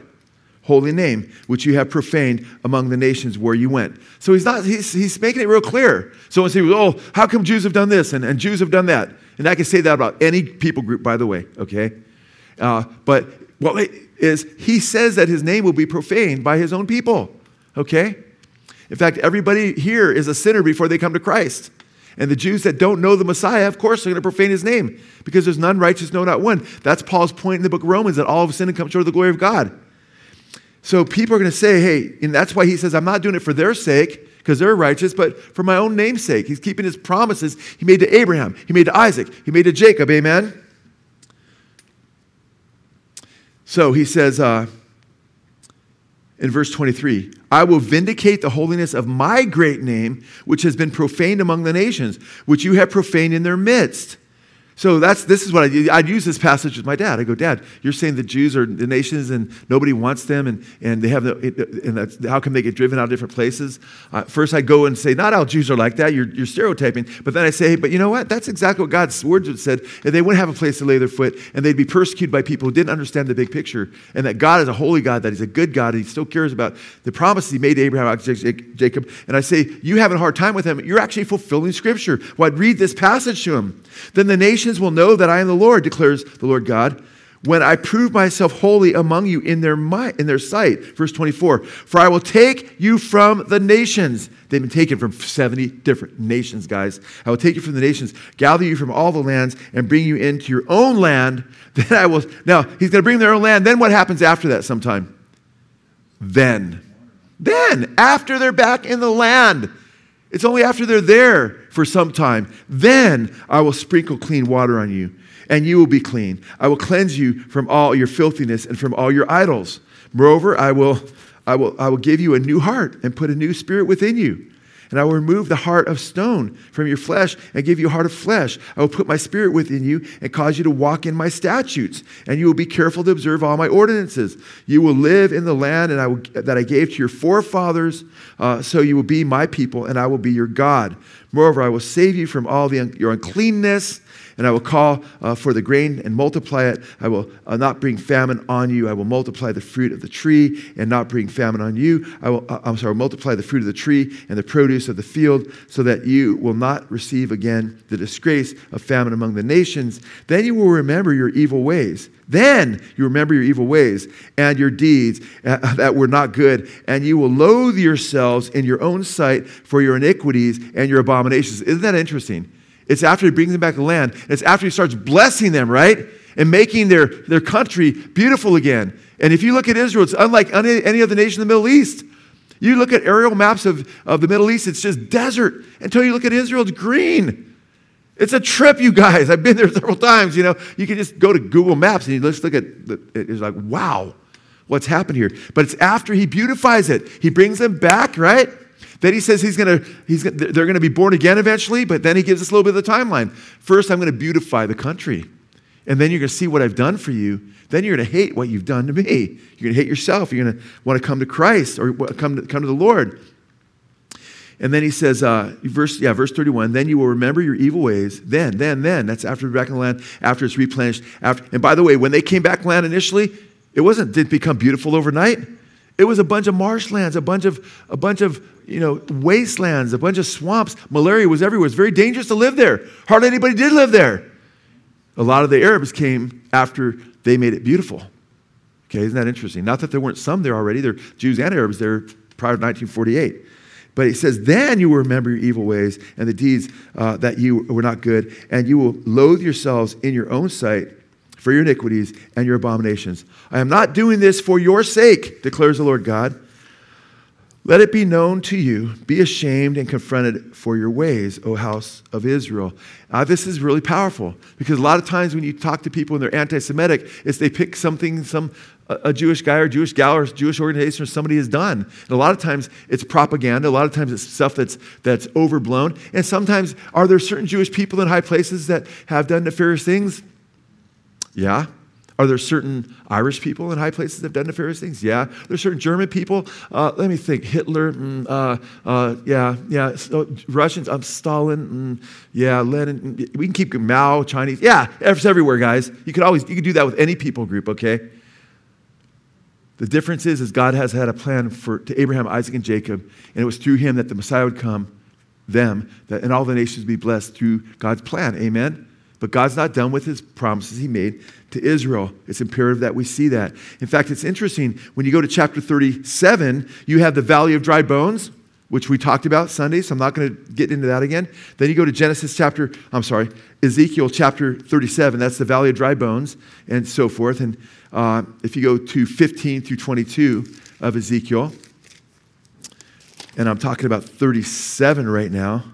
Speaker 1: Holy name, which you have profaned among the nations where you went. So he's not, he's, he's making it real clear. Someone say, Oh, how come Jews have done this and, and Jews have done that? And I can say that about any people group, by the way, okay? Uh, but what is he says that his name will be profaned by his own people. Okay? In fact, everybody here is a sinner before they come to Christ. And the Jews that don't know the Messiah, of course, are going to profane his name because there's none righteous, no, not one. That's Paul's point in the book of Romans that all of sin come short of the glory of God. So people are going to say, hey, and that's why he says, I'm not doing it for their sake because they're righteous, but for my own name's sake. He's keeping his promises he made to Abraham, he made to Isaac, he made to Jacob. Amen? So he says uh, in verse 23 I will vindicate the holiness of my great name, which has been profaned among the nations, which you have profaned in their midst. So that's this is what I. I'd use this passage with my dad. I go, Dad, you're saying the Jews are the nations and nobody wants them, and, and they have the, and that's, how come they get driven out of different places? Uh, first, I go and say, not all Jews are like that. You're, you're stereotyping. But then I say, hey, but you know what? That's exactly what God's words said. And they wouldn't have a place to lay their foot, and they'd be persecuted by people who didn't understand the big picture, and that God is a holy God, that He's a good God, and He still cares about the promises He made to Abraham, Jacob. And I say, you having a hard time with Him. You're actually fulfilling Scripture. Well, I'd read this passage to him. Then the nations will know that I am the Lord, declares the Lord God, when I prove myself holy among you in their, in their sight. Verse 24 For I will take you from the nations. They've been taken from 70 different nations, guys. I will take you from the nations, gather you from all the lands, and bring you into your own land. Then I will. Now, he's going to bring their own land. Then what happens after that sometime? Then. Then, after they're back in the land. It's only after they're there for some time. Then I will sprinkle clean water on you, and you will be clean. I will cleanse you from all your filthiness and from all your idols. Moreover, I will, I will, I will give you a new heart and put a new spirit within you. And I will remove the heart of stone from your flesh and give you a heart of flesh. I will put my spirit within you and cause you to walk in my statutes. And you will be careful to observe all my ordinances. You will live in the land and I will, that I gave to your forefathers. Uh, so you will be my people and I will be your God. Moreover, I will save you from all the, your uncleanness and I will call uh, for the grain and multiply it. I will uh, not bring famine on you. I will multiply the fruit of the tree and not bring famine on you. I will, uh, I'm sorry, multiply the fruit of the tree and the produce of the field so that you will not receive again the disgrace of famine among the nations. Then you will remember your evil ways. Then you remember your evil ways and your deeds uh, that were not good, and you will loathe yourselves in your own sight for your iniquities and your abominations. Isn't that interesting? It's after he brings them back to land. It's after he starts blessing them, right? And making their, their country beautiful again. And if you look at Israel, it's unlike any, any other nation in the Middle East. You look at aerial maps of, of the Middle East, it's just desert. Until you look at Israel, it's green. It's a trip, you guys. I've been there several times. You know, you can just go to Google Maps and you just look at it's like, wow, what's happened here? But it's after he beautifies it. He brings them back, right? Then he says he's gonna, he's they're going to be born again eventually, but then he gives us a little bit of the timeline. First, I'm going to beautify the country. And then you're going to see what I've done for you. Then you're going to hate what you've done to me. You're going to hate yourself. You're going to want to come to Christ or come to, come to the Lord. And then he says, uh, verse, yeah, verse 31, then you will remember your evil ways. Then, then, then, that's after back in the land, after it's replenished. After, and by the way, when they came back land initially, it wasn't, didn't become beautiful overnight. It was a bunch of marshlands, a bunch of, a bunch of, you know, wastelands, a bunch of swamps. Malaria was everywhere. It's very dangerous to live there. Hardly anybody did live there. A lot of the Arabs came after they made it beautiful. Okay, isn't that interesting? Not that there weren't some there already. There are Jews and Arabs there prior to 1948. But he says, Then you will remember your evil ways and the deeds uh, that you were not good, and you will loathe yourselves in your own sight for your iniquities and your abominations. I am not doing this for your sake, declares the Lord God. Let it be known to you, be ashamed and confronted for your ways, O house of Israel. Uh, this is really powerful because a lot of times when you talk to people and they're anti Semitic, it's they pick something, some a Jewish guy or Jewish gal or Jewish organization or somebody has done. And a lot of times it's propaganda. A lot of times it's stuff that's, that's overblown. And sometimes are there certain Jewish people in high places that have done nefarious things? Yeah. Are there certain Irish people in high places that have done nefarious things? Yeah. There's certain German people. Uh, let me think. Hitler. Mm, uh, uh, yeah, yeah. So Russians. I'm Stalin. Mm, yeah, Lenin. Mm, we can keep Mao. Chinese. Yeah, it's everywhere, guys. You could always you could do that with any people group. Okay. The difference is, is God has had a plan for to Abraham, Isaac, and Jacob, and it was through him that the Messiah would come, them, that, and all the nations would be blessed through God's plan. Amen. But God's not done with his promises he made to Israel. It's imperative that we see that. In fact, it's interesting when you go to chapter 37, you have the valley of dry bones, which we talked about Sunday, so I'm not going to get into that again. Then you go to Genesis chapter, I'm sorry, Ezekiel chapter 37, that's the valley of dry bones, and so forth. And uh, if you go to 15 through 22 of Ezekiel, and I'm talking about 37 right now.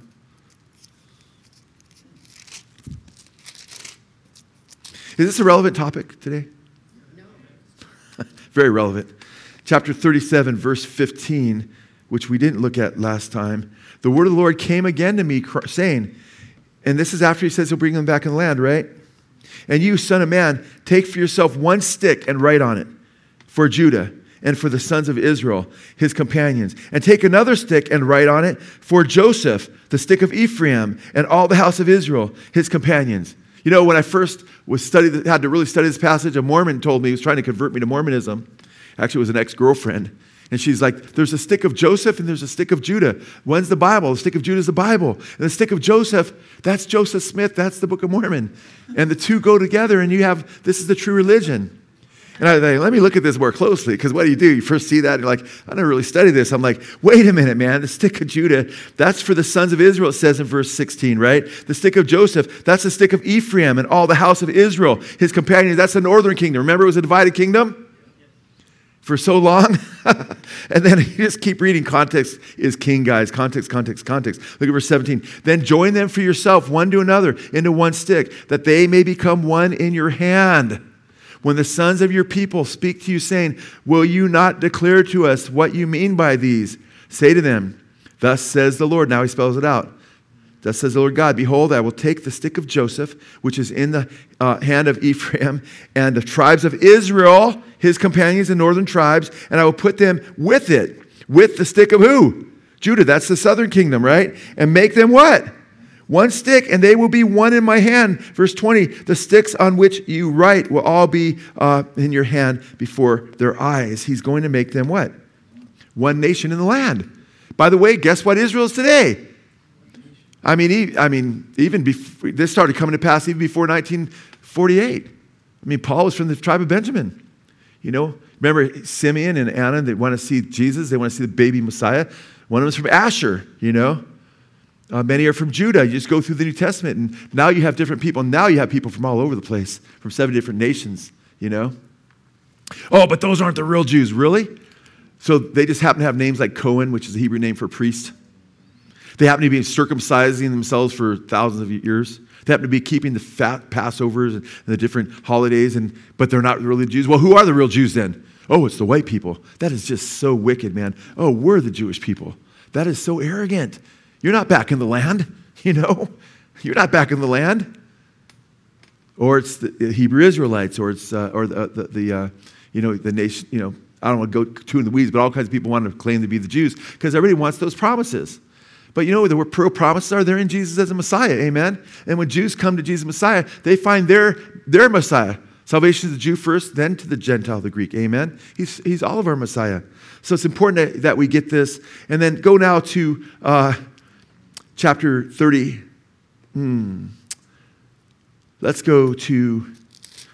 Speaker 1: Is this a relevant topic today? No. Very relevant. Chapter 37, verse 15, which we didn't look at last time. The word of the Lord came again to me, saying, and this is after he says he'll bring them back in the land, right? And you, son of man, take for yourself one stick and write on it for Judah and for the sons of Israel, his companions. And take another stick and write on it for Joseph, the stick of Ephraim, and all the house of Israel, his companions. You know, when I first was studied, had to really study this passage, a Mormon told me he was trying to convert me to Mormonism. Actually, it was an ex girlfriend. And she's like, There's a stick of Joseph and there's a stick of Judah. When's the Bible? The stick of Judah is the Bible. And the stick of Joseph, that's Joseph Smith, that's the Book of Mormon. And the two go together, and you have this is the true religion. And I think, let me look at this more closely, because what do you do? You first see that, and you're like, I never really studied this. I'm like, wait a minute, man. The stick of Judah, that's for the sons of Israel, it says in verse 16, right? The stick of Joseph, that's the stick of Ephraim and all the house of Israel. His companions, that's the northern kingdom. Remember, it was a divided kingdom? For so long. and then you just keep reading. Context is king, guys. Context, context, context. Look at verse 17. Then join them for yourself, one to another, into one stick, that they may become one in your hand. When the sons of your people speak to you, saying, Will you not declare to us what you mean by these? Say to them, Thus says the Lord. Now he spells it out. Thus says the Lord God, Behold, I will take the stick of Joseph, which is in the uh, hand of Ephraim, and the tribes of Israel, his companions and northern tribes, and I will put them with it, with the stick of who? Judah, that's the southern kingdom, right? And make them what? One stick, and they will be one in my hand. Verse 20 the sticks on which you write will all be uh, in your hand before their eyes. He's going to make them what? One nation in the land. By the way, guess what Israel is today? I mean, I mean, even before, this started coming to pass even before 1948. I mean, Paul was from the tribe of Benjamin. You know, remember Simeon and Anna, they want to see Jesus, they want to see the baby Messiah. One of them is from Asher, you know. Uh, many are from Judah. You just go through the New Testament, and now you have different people. Now you have people from all over the place, from seven different nations, you know. Oh, but those aren't the real Jews, really? So they just happen to have names like Cohen, which is a Hebrew name for priest. They happen to be circumcising themselves for thousands of years. They happen to be keeping the fat Passovers and the different holidays, and, but they're not really Jews. Well, who are the real Jews then? Oh, it's the white people. That is just so wicked, man. Oh, we're the Jewish people. That is so arrogant. You're not back in the land, you know? You're not back in the land. Or it's the Hebrew Israelites, or it's uh, or the, the, the uh, you know the nation. You know, I don't want to go too in the weeds, but all kinds of people want to claim to be the Jews because everybody wants those promises. But you know what the real promises are? They're in Jesus as a Messiah. Amen. And when Jews come to Jesus Messiah, they find their, their Messiah. Salvation to the Jew first, then to the Gentile, the Greek. Amen. He's, he's all of our Messiah. So it's important that, that we get this. And then go now to uh, chapter 30. Hmm. Let's go to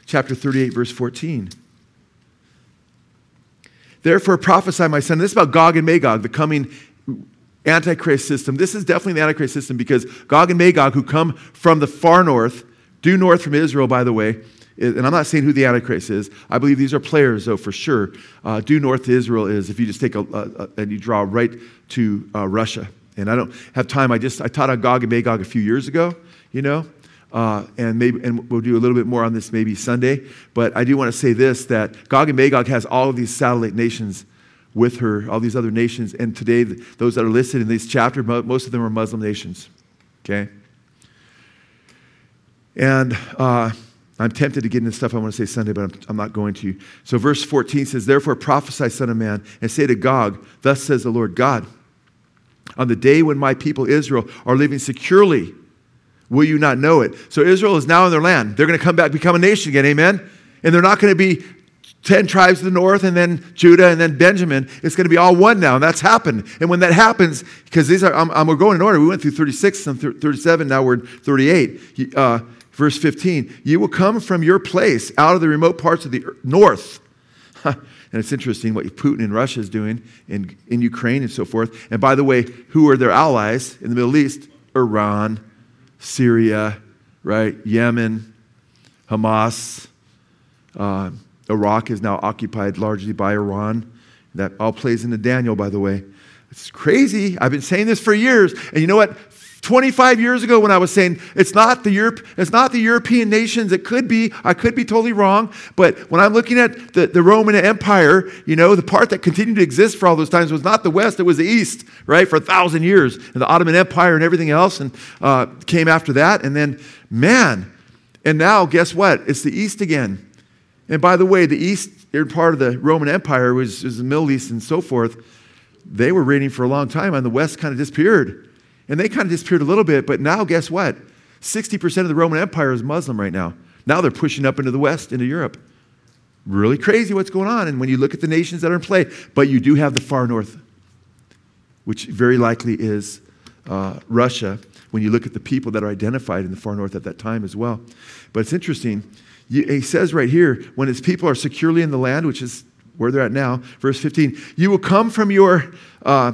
Speaker 1: chapter 38, verse 14. Therefore prophesy, my son. This is about Gog and Magog, the coming Antichrist system. This is definitely the Antichrist system because Gog and Magog, who come from the far north, due north from Israel, by the way, and I'm not saying who the Antichrist is. I believe these are players, though, for sure. Uh, due north to Israel is if you just take a, a, a and you draw right to uh, Russia. And I don't have time. I just I taught on Gog and Magog a few years ago, you know, uh, and maybe and we'll do a little bit more on this maybe Sunday. But I do want to say this: that Gog and Magog has all of these satellite nations with her, all these other nations. And today, those that are listed in this chapter, most of them are Muslim nations. Okay? And uh, I'm tempted to get into stuff I want to say Sunday, but I'm, I'm, not going to. So, verse 14 says, Therefore prophesy, Son of Man, and say to Gog, Thus says the Lord God, on the day when my people Israel are living securely, will you not know it? So, Israel is now in their land. They're going to come back, become a nation again, amen? And they're not going to be 10 tribes of the north and then Judah and then Benjamin. It's going to be all one now. And that's happened. And when that happens, because these are, I'm, I'm, we're going in order. We went through 36 and 37. Now we're in 38. Uh, verse 15. You will come from your place out of the remote parts of the north. and it's interesting what Putin in Russia is doing in, in Ukraine and so forth. And by the way, who are their allies in the Middle East? Iran, Syria, right? Yemen, Hamas. Uh, Iraq is now occupied largely by Iran. That all plays into Daniel, by the way. It's crazy. I've been saying this for years. And you know what? 25 years ago when I was saying it's not the Europe, it's not the European nations. It could be. I could be totally wrong. But when I'm looking at the, the Roman Empire, you know, the part that continued to exist for all those times was not the West, it was the East, right? For a thousand years. And the Ottoman Empire and everything else and uh, came after that. And then, man, and now guess what? It's the East again. And by the way, the East, part of the Roman Empire, was, was the Middle East and so forth. They were reigning for a long time, and the West kind of disappeared. And they kind of disappeared a little bit, but now guess what? 60% of the Roman Empire is Muslim right now. Now they're pushing up into the West, into Europe. Really crazy what's going on. And when you look at the nations that are in play, but you do have the far north, which very likely is uh, Russia, when you look at the people that are identified in the far north at that time as well. But it's interesting he says right here, when his people are securely in the land, which is where they're at now, verse 15, you will come from your uh,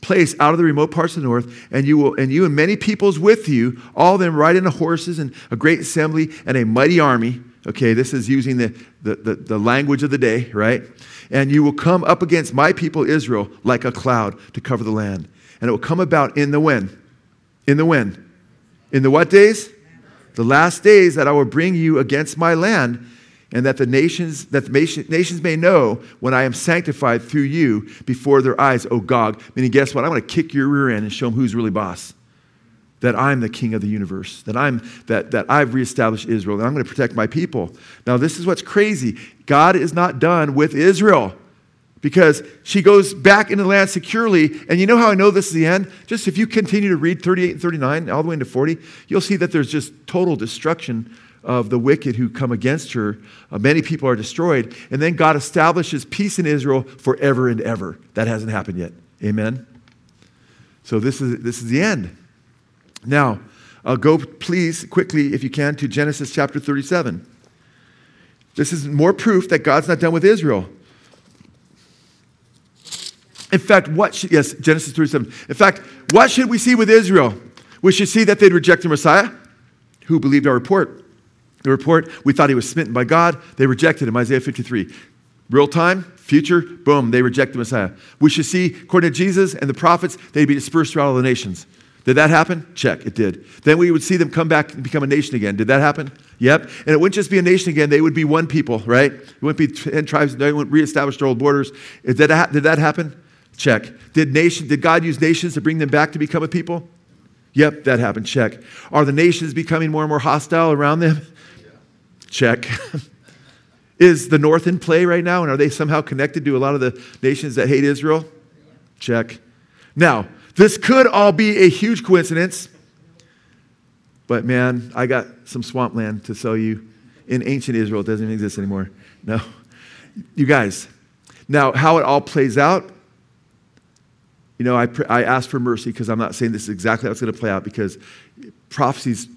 Speaker 1: place out of the remote parts of the north, and you will, and you and many peoples with you, all of them riding on horses and a great assembly and a mighty army. Okay, this is using the, the, the, the language of the day, right? And you will come up against my people Israel like a cloud to cover the land. And it will come about in the when? In the when? In the what days? the last days that I will bring you against my land, and that the nations that the nations may know when I am sanctified through you before their eyes, O Gog. Meaning, guess what? I'm going to kick your rear end and show them who's really boss. That I'm the king of the universe. That I'm that that I've reestablished Israel. And I'm going to protect my people. Now, this is what's crazy. God is not done with Israel because she goes back into the land securely. And you know how I know this is the end? Just if you continue to read 38 and 39 all the way into 40, you'll see that there's just total destruction of the wicked who come against her. Uh, many people are destroyed. And then God establishes peace in Israel forever and ever. That hasn't happened yet. Amen? So this is, this is the end. Now, uh, go please quickly, if you can, to Genesis chapter 37. This is more proof that God's not done with Israel. In fact, what should, yes, Genesis 37. In fact, what should we see with Israel? We should see that they'd reject the Messiah. Who believed our report? The report, we thought he was smitten by God. They rejected him, Isaiah 53. Real time, future, boom, they reject the Messiah. We should see, according to Jesus and the prophets, they'd be dispersed throughout all the nations. Did that happen? Check, it did. Then we would see them come back and become a nation again. Did that happen? Yep. And it wouldn't just be a nation again, they would be one people, right? It wouldn't be 10 tribes, they wouldn't reestablish their old borders. Did that, did that happen? Check. Did, nation, did God use nations to bring them back to become a people? Yep, that happened. Check. Are the nations becoming more and more hostile around them? Check. Is the North in play right now? And are they somehow connected to a lot of the nations that hate Israel? Check. Now, This could all be a huge coincidence. But man, I got some swampland to sell you in ancient Israel. It doesn't even exist anymore. No. You guys, now how it all plays out, you know, I, I ask for mercy because I'm not saying this is exactly how it's going to play out because prophecy's,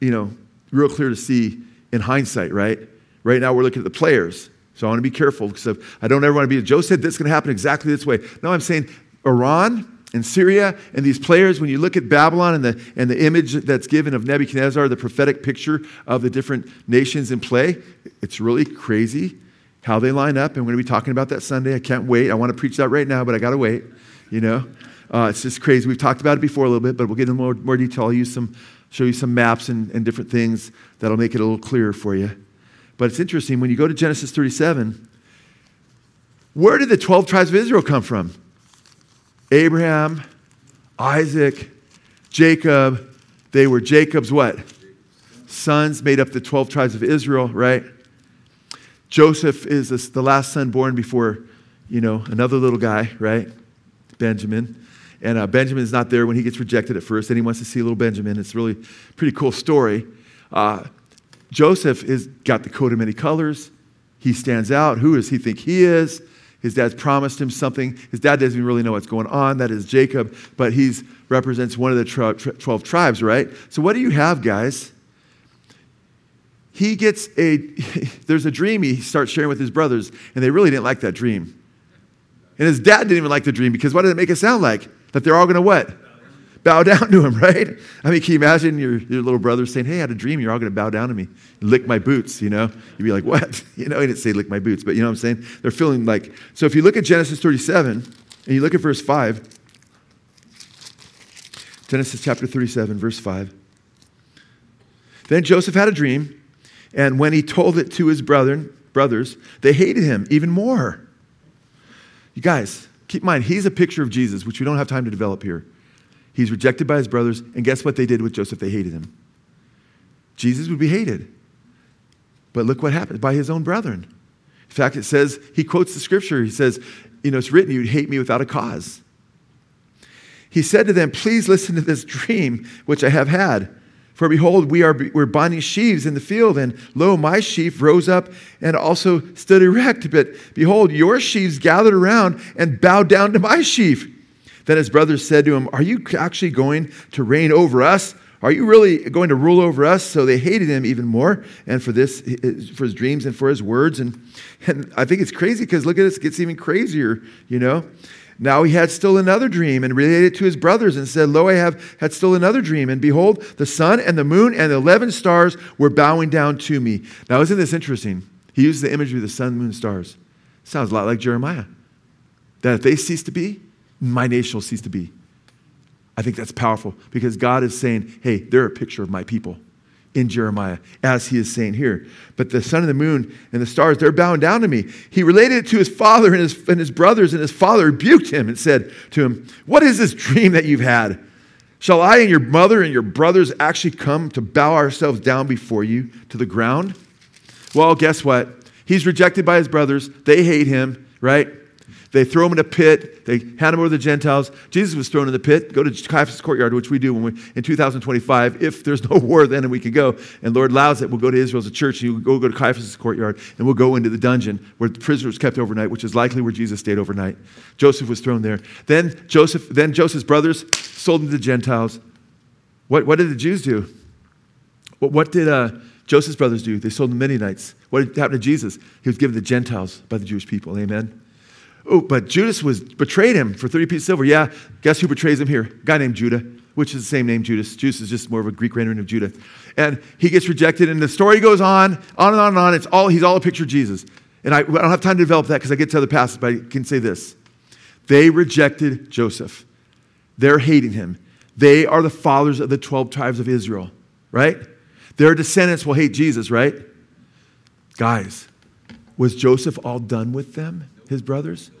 Speaker 1: you know, real clear to see in hindsight, right? Right now we're looking at the players. So I want to be careful because I don't ever want to be, Joe said this is going to happen exactly this way. No, I'm saying Iran and Syria and these players, when you look at Babylon and the, and the image that's given of Nebuchadnezzar, the prophetic picture of the different nations in play, it's really crazy how they line up. And we're going to be talking about that Sunday. I can't wait. I want to preach that right now, but I got to wait, you know? Uh, it's just crazy. We've talked about it before a little bit, but we'll get into more, more detail. I'll use some, show you some maps and, and different things that'll make it a little clearer for you. But it's interesting. When you go to Genesis 37, where did the 12 tribes of Israel come from? Abraham, Isaac, Jacob. They were Jacob's what? Sons made up the 12 tribes of Israel, right? Joseph is the last son born before, you know, another little guy, right? Benjamin. And uh, Benjamin's not there when he gets rejected at first, and he wants to see little Benjamin. It's really pretty cool story. Uh, Joseph has got the coat of many colors. He stands out. Who does he think he is? His dad's promised him something. His dad doesn't even really know what's going on. That is Jacob, but he represents one of the 12 tribes, right? So, what do you have, guys? He gets a, there's a dream he starts sharing with his brothers, and they really didn't like that dream. And his dad didn't even like the dream because what did it make it sound like? That they're all going to what? Bow down to him, right? I mean, can you imagine your, your little brother saying, Hey, I had a dream, you're all going to bow down to me, lick my boots, you know? You'd be like, What? You know, he didn't say lick my boots, but you know what I'm saying? They're feeling like, so if you look at Genesis 37 and you look at verse 5, Genesis chapter 37, verse 5. Then Joseph had a dream, and when he told it to his brethren, brothers, they hated him even more. You guys, keep in mind, he's a picture of Jesus, which we don't have time to develop here. He's rejected by his brothers, and guess what they did with Joseph? They hated him. Jesus would be hated. But look what happened by his own brethren. In fact, it says, he quotes the scripture. He says, You know, it's written, you'd hate me without a cause. He said to them, Please listen to this dream which I have had. For behold, we are we're binding sheaves in the field, and lo, my sheaf rose up and also stood erect. But behold, your sheaves gathered around and bowed down to my sheaf. Then his brothers said to him, Are you actually going to reign over us? Are you really going to rule over us? So they hated him even more, and for this, for his dreams and for his words. And, and I think it's crazy because look at this, it gets even crazier, you know? Now he had still another dream and related it to his brothers and said, Lo, I have had still another dream. And behold, the sun and the moon and the 11 stars were bowing down to me. Now, isn't this interesting? He uses the imagery of the sun, moon, stars. Sounds a lot like Jeremiah. That if they cease to be, my nation will cease to be. I think that's powerful because God is saying, hey, they're a picture of my people in Jeremiah, as he is saying here. But the sun and the moon and the stars, they're bowing down to me. He related it to his father and his, and his brothers, and his father rebuked him and said to him, What is this dream that you've had? Shall I and your mother and your brothers actually come to bow ourselves down before you to the ground? Well, guess what? He's rejected by his brothers. They hate him, right? They throw him in a pit. They hand him over to the Gentiles. Jesus was thrown in the pit. Go to Caiaphas' courtyard, which we do when we, in 2025. If there's no war then and we can go, and Lord allows it, we'll go to Israel as a church. And we'll go to Caiaphas' courtyard, and we'll go into the dungeon where the prisoner was kept overnight, which is likely where Jesus stayed overnight. Joseph was thrown there. Then Joseph, then Joseph's brothers sold him to the Gentiles. What, what did the Jews do? What, what did uh, Joseph's brothers do? They sold him Midianites. What happened to Jesus? He was given to the Gentiles by the Jewish people. Amen. Oh, but Judas was betrayed him for 30 pieces of silver. Yeah, guess who betrays him here? A guy named Judah, which is the same name, Judas. Judas is just more of a Greek rendering of Judah. And he gets rejected, and the story goes on, on and on and on. It's all, he's all a picture of Jesus. And I, I don't have time to develop that because I get to other passages, but I can say this. They rejected Joseph. They're hating him. They are the fathers of the 12 tribes of Israel, right? Their descendants will hate Jesus, right? Guys, was Joseph all done with them, his brothers?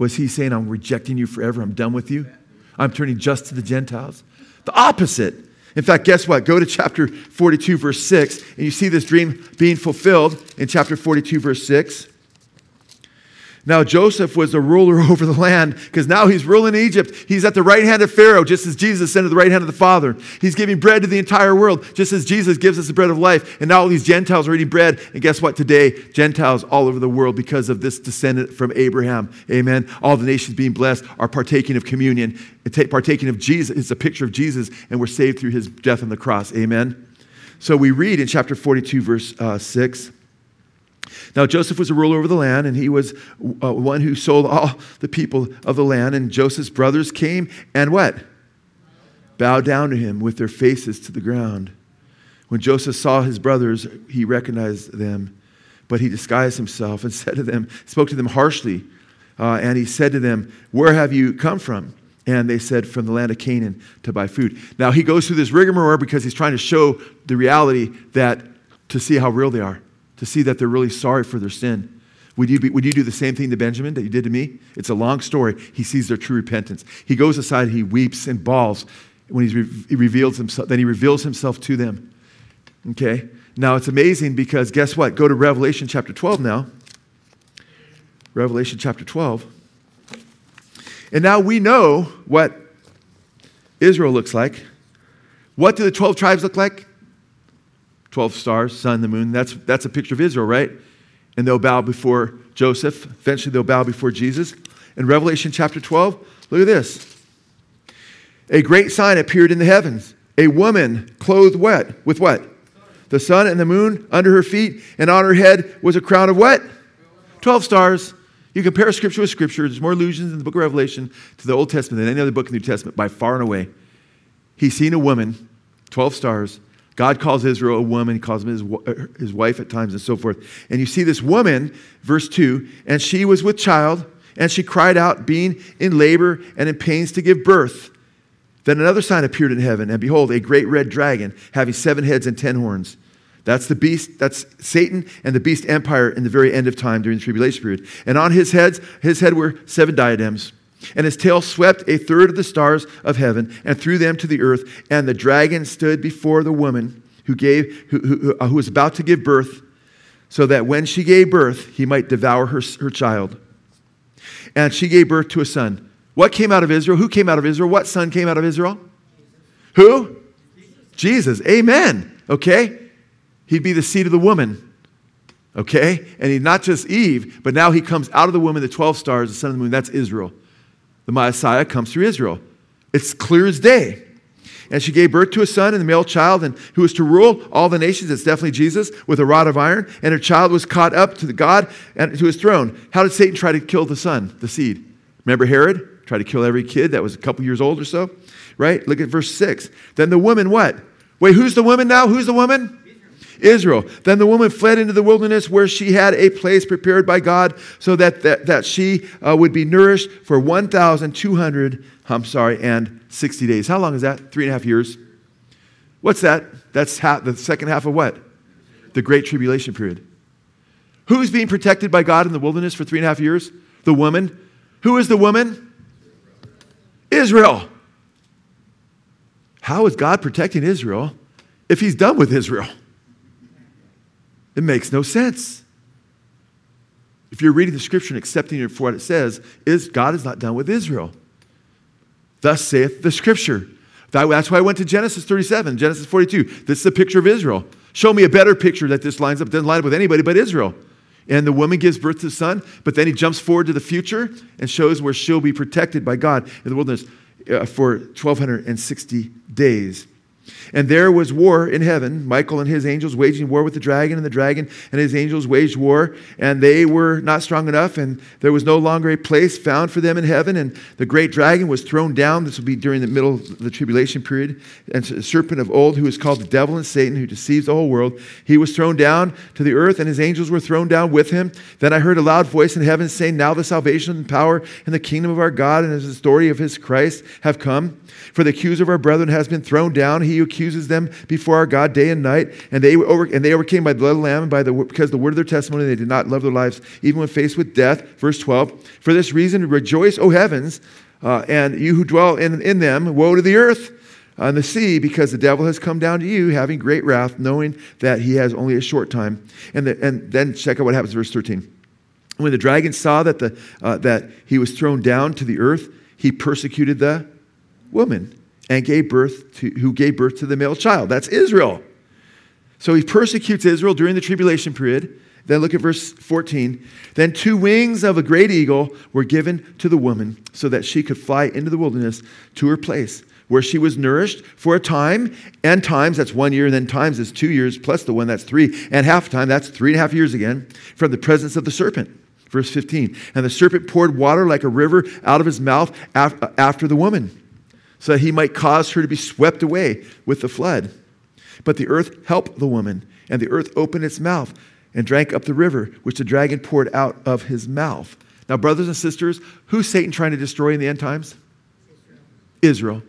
Speaker 1: Was he saying, I'm rejecting you forever, I'm done with you? I'm turning just to the Gentiles? The opposite. In fact, guess what? Go to chapter 42, verse 6, and you see this dream being fulfilled in chapter 42, verse 6. Now, Joseph was a ruler over the land because now he's ruling Egypt. He's at the right hand of Pharaoh, just as Jesus ascended to the right hand of the Father. He's giving bread to the entire world, just as Jesus gives us the bread of life. And now all these Gentiles are eating bread. And guess what? Today, Gentiles all over the world, because of this descendant from Abraham, amen, all the nations being blessed, are partaking of communion, partaking of Jesus. It's a picture of Jesus, and we're saved through his death on the cross, amen. So we read in chapter 42, verse uh, 6. Now, Joseph was a ruler over the land, and he was uh, one who sold all the people of the land. And Joseph's brothers came and what? Bowed down to him with their faces to the ground. When Joseph saw his brothers, he recognized them, but he disguised himself and said to them, spoke to them harshly. Uh, and he said to them, Where have you come from? And they said, From the land of Canaan to buy food. Now he goes through this rigmarole because he's trying to show the reality that to see how real they are to see that they're really sorry for their sin. Would you, be, would you do the same thing to Benjamin that you did to me? It's a long story. He sees their true repentance. He goes aside, he weeps and bawls when re- he reveals himself, then he reveals himself to them. Okay? Now it's amazing because guess what? Go to Revelation chapter 12 now. Revelation chapter 12. And now we know what Israel looks like. What do the 12 tribes look like? 12 stars, sun, the moon. That's, that's a picture of Israel, right? And they'll bow before Joseph. Eventually, they'll bow before Jesus. In Revelation chapter 12, look at this. A great sign appeared in the heavens a woman clothed wet with what? The sun and the moon under her feet, and on her head was a crown of what? 12 stars. You compare scripture with scripture. There's more allusions in the book of Revelation to the Old Testament than any other book in the New Testament by far and away. He's seen a woman, 12 stars, God calls Israel a woman, he calls him his, his wife at times, and so forth. And you see this woman, verse 2, and she was with child, and she cried out, being in labor and in pains to give birth. Then another sign appeared in heaven, and behold, a great red dragon, having seven heads and ten horns. That's the beast, that's Satan and the beast empire in the very end of time during the tribulation period. And on his heads, his head were seven diadems. And his tail swept a third of the stars of heaven and threw them to the earth. And the dragon stood before the woman who, gave, who, who, uh, who was about to give birth, so that when she gave birth, he might devour her, her child. And she gave birth to a son. What came out of Israel? Who came out of Israel? What son came out of Israel? Who? Jesus. Jesus. Amen. Okay? He'd be the seed of the woman. Okay? And he's not just Eve, but now he comes out of the woman, the 12 stars, the son of the moon. That's Israel. The Messiah comes through Israel. It's clear as day. And she gave birth to a son and a male child, and who was to rule all the nations. It's definitely Jesus with a rod of iron. And her child was caught up to the God and to his throne. How did Satan try to kill the son, the seed? Remember Herod? Tried to kill every kid that was a couple years old or so, right? Look at verse 6. Then the woman, what? Wait, who's the woman now? Who's the woman? Israel. Then the woman fled into the wilderness where she had a place prepared by God so that, that, that she uh, would be nourished for 1,200, I'm sorry, and 60 days. How long is that? Three and a half years. What's that? That's half, the second half of what? The Great Tribulation period. Who's being protected by God in the wilderness for three and a half years? The woman. Who is the woman? Israel. How is God protecting Israel if he's done with Israel? It makes no sense. If you're reading the scripture and accepting it for what it says, is God is not done with Israel. Thus saith the scripture. That's why I went to Genesis 37, Genesis 42. This is a picture of Israel. Show me a better picture that this lines up, doesn't line up with anybody but Israel. And the woman gives birth to the son, but then he jumps forward to the future and shows where she'll be protected by God in the wilderness uh, for 1,260 days. And there was war in heaven. Michael and his angels waging war with the dragon, and the dragon and his angels waged war, and they were not strong enough, and there was no longer a place found for them in heaven. And the great dragon was thrown down. This will be during the middle of the tribulation period. And the serpent of old, who is called the devil and Satan, who deceives the whole world, he was thrown down to the earth, and his angels were thrown down with him. Then I heard a loud voice in heaven saying, Now the salvation and power and the kingdom of our God and the story of his Christ have come. For the accuser of our brethren has been thrown down. He who accuses them before our God day and night. And they, over, and they overcame by the blood of the Lamb and by the, because the word of their testimony. They did not love their lives, even when faced with death. Verse 12. For this reason, rejoice, O heavens, uh, and you who dwell in, in them. Woe to the earth and the sea, because the devil has come down to you, having great wrath, knowing that he has only a short time. And, the, and then check out what happens, verse 13. When the dragon saw that, the, uh, that he was thrown down to the earth, he persecuted the woman and gave birth to, who gave birth to the male child. That's Israel. So he persecutes Israel during the tribulation period. Then look at verse 14. Then two wings of a great eagle were given to the woman so that she could fly into the wilderness to her place where she was nourished for a time and times, that's one year, and then times is two years, plus the one, that's three, and half time, that's three and a half years again, from the presence of the serpent. Verse 15. And the serpent poured water like a river out of his mouth after the woman, so that he might cause her to be swept away with the flood. But the earth helped the woman, and the earth opened its mouth and drank up the river, which the dragon poured out of his mouth. Now, brothers and sisters, who's Satan trying to destroy in the end times? Israel.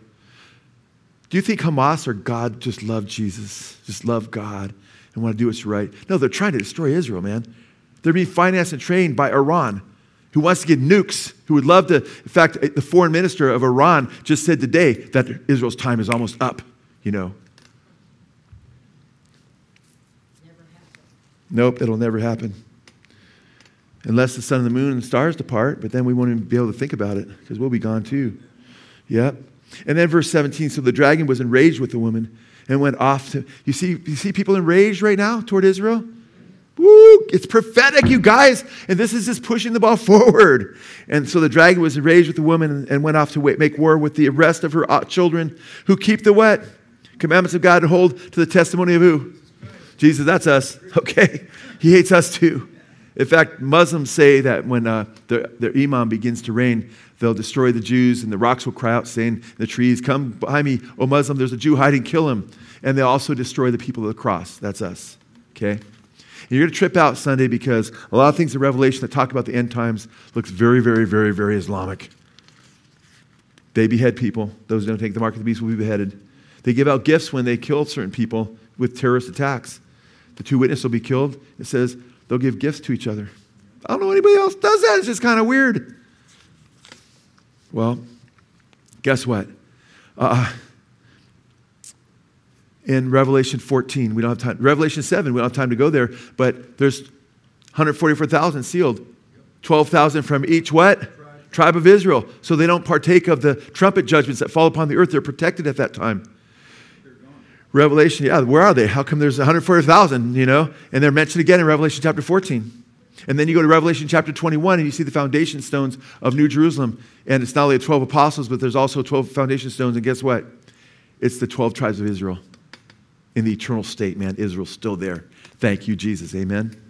Speaker 1: Do you think Hamas or God just love Jesus, just love God and want to do what's right? No, they're trying to destroy Israel, man. They're being financed and trained by Iran, who wants to get nukes, who would love to. In fact, the foreign minister of Iran just said today that Israel's time is almost up, you know. Nope, it'll never happen. Unless the sun and the moon and the stars depart, but then we won't even be able to think about it because we'll be gone too. Yep. And then verse 17 so the dragon was enraged with the woman and went off to. You see, you see people enraged right now toward Israel? Woo! It's prophetic, you guys. And this is just pushing the ball forward. And so the dragon was enraged with the woman and went off to make war with the rest of her uh, children who keep the what? Commandments of God and hold to the testimony of who? Jesus, that's us. Okay. He hates us too. In fact, Muslims say that when uh, their, their imam begins to reign, they'll destroy the Jews, and the rocks will cry out, saying, The trees, come behind me, O Muslim, there's a Jew hiding, kill him. And they'll also destroy the people of the cross. That's us. Okay? You're going to trip out Sunday because a lot of things in Revelation that talk about the end times looks very, very, very, very Islamic. They behead people. Those who don't take the mark of the beast will be beheaded. They give out gifts when they kill certain people with terrorist attacks. The two witnesses will be killed. It says they'll give gifts to each other. I don't know anybody else does that. It's just kind of weird. Well, guess what? Uh, in Revelation 14, we don't have time. Revelation 7, we don't have time to go there, but there's 144,000 sealed. 12,000 from each what? Tribe of Israel. So they don't partake of the trumpet judgments that fall upon the earth. They're protected at that time. Revelation, yeah, where are they? How come there's 140,000, you know? And they're mentioned again in Revelation chapter 14. And then you go to Revelation chapter 21 and you see the foundation stones of New Jerusalem. And it's not only the 12 apostles, but there's also 12 foundation stones. And guess what? It's the 12 tribes of Israel in the eternal state, man. Israel's still there. Thank you, Jesus. Amen.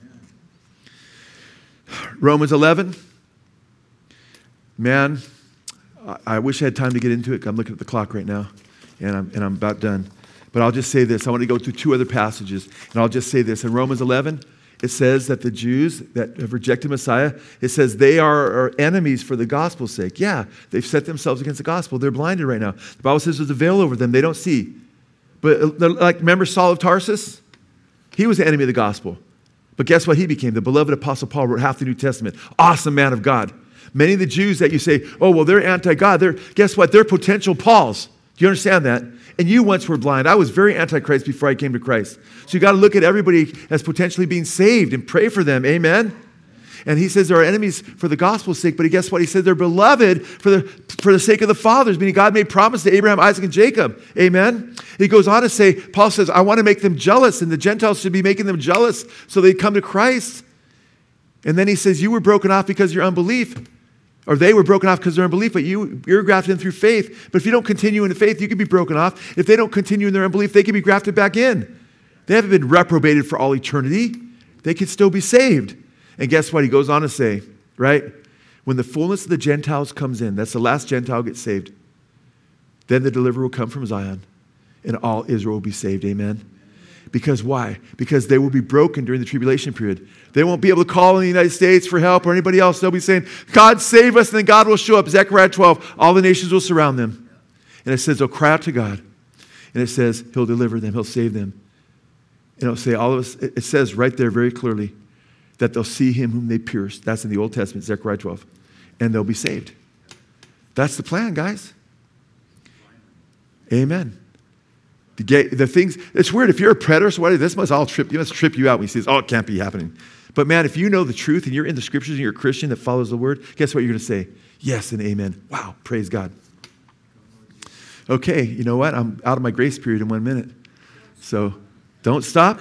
Speaker 1: Romans 11. Man, I wish I had time to get into it. I'm looking at the clock right now, and I'm, and I'm about done. But I'll just say this. I want to go through two other passages, and I'll just say this. In Romans 11, it says that the Jews that have rejected Messiah, it says they are our enemies for the gospel's sake. Yeah, they've set themselves against the gospel. They're blinded right now. The Bible says there's a veil over them. They don't see. But uh, like, remember Saul of Tarsus? He was the enemy of the gospel. But guess what he became? The beloved Apostle Paul wrote half the New Testament. Awesome man of God. Many of the Jews that you say, oh, well, they're anti God, they're, guess what? They're potential Pauls. Do you understand that? And you once were blind. I was very antichrist before I came to Christ. So you got to look at everybody as potentially being saved and pray for them. Amen. And he says they're enemies for the gospel's sake, but he guess what? He said they're beloved for the, for the sake of the fathers, meaning God made promise to Abraham, Isaac, and Jacob. Amen. He goes on to say, Paul says, I want to make them jealous, and the Gentiles should be making them jealous so they come to Christ. And then he says, You were broken off because of your unbelief. Or they were broken off because of their unbelief, but you, you're grafted in through faith. But if you don't continue in faith, you can be broken off. If they don't continue in their unbelief, they can be grafted back in. They haven't been reprobated for all eternity. They can still be saved. And guess what? He goes on to say, right? When the fullness of the Gentiles comes in, that's the last Gentile gets saved, then the deliverer will come from Zion, and all Israel will be saved. Amen. Because why? Because they will be broken during the tribulation period. They won't be able to call in the United States for help or anybody else. They'll be saying, God save us, and then God will show up. Zechariah 12, all the nations will surround them. And it says they'll cry out to God. And it says he'll deliver them, he'll save them. And it'll say all of us, it says right there very clearly that they'll see him whom they pierced. That's in the Old Testament, Zechariah 12. And they'll be saved. That's the plan, guys. Amen. The, gay, the things, it's weird. If you're a preterist, what, this must all trip, you must trip you out when you see this. Oh, it can't be happening. But man, if you know the truth and you're in the scriptures and you're a Christian that follows the word, guess what you're going to say? Yes and amen. Wow, praise God. Okay, you know what? I'm out of my grace period in one minute. So don't stop.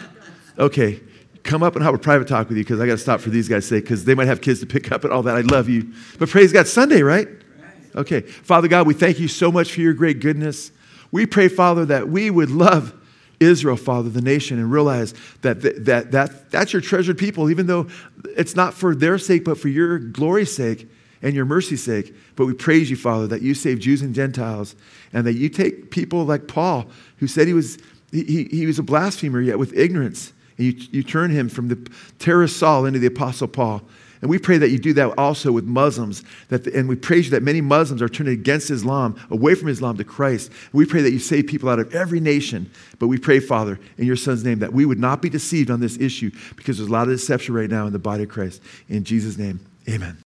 Speaker 1: Okay, come up and have a private talk with you because I got to stop for these guys' sake because they might have kids to pick up and all that. I love you. But praise God, Sunday, right? Okay. Father God, we thank you so much for your great goodness. We pray, Father, that we would love Israel, Father, the nation, and realize that, that, that, that that's your treasured people, even though it's not for their sake, but for your glory's sake and your mercy's sake. But we praise you, Father, that you save Jews and Gentiles, and that you take people like Paul, who said he was, he, he was a blasphemer, yet with ignorance, and you, you turn him from the terrorist Saul into the apostle Paul. And we pray that you do that also with Muslims. That the, and we praise you that many Muslims are turning against Islam, away from Islam to Christ. We pray that you save people out of every nation. But we pray, Father, in your Son's name, that we would not be deceived on this issue because there's a lot of deception right now in the body of Christ. In Jesus' name, amen.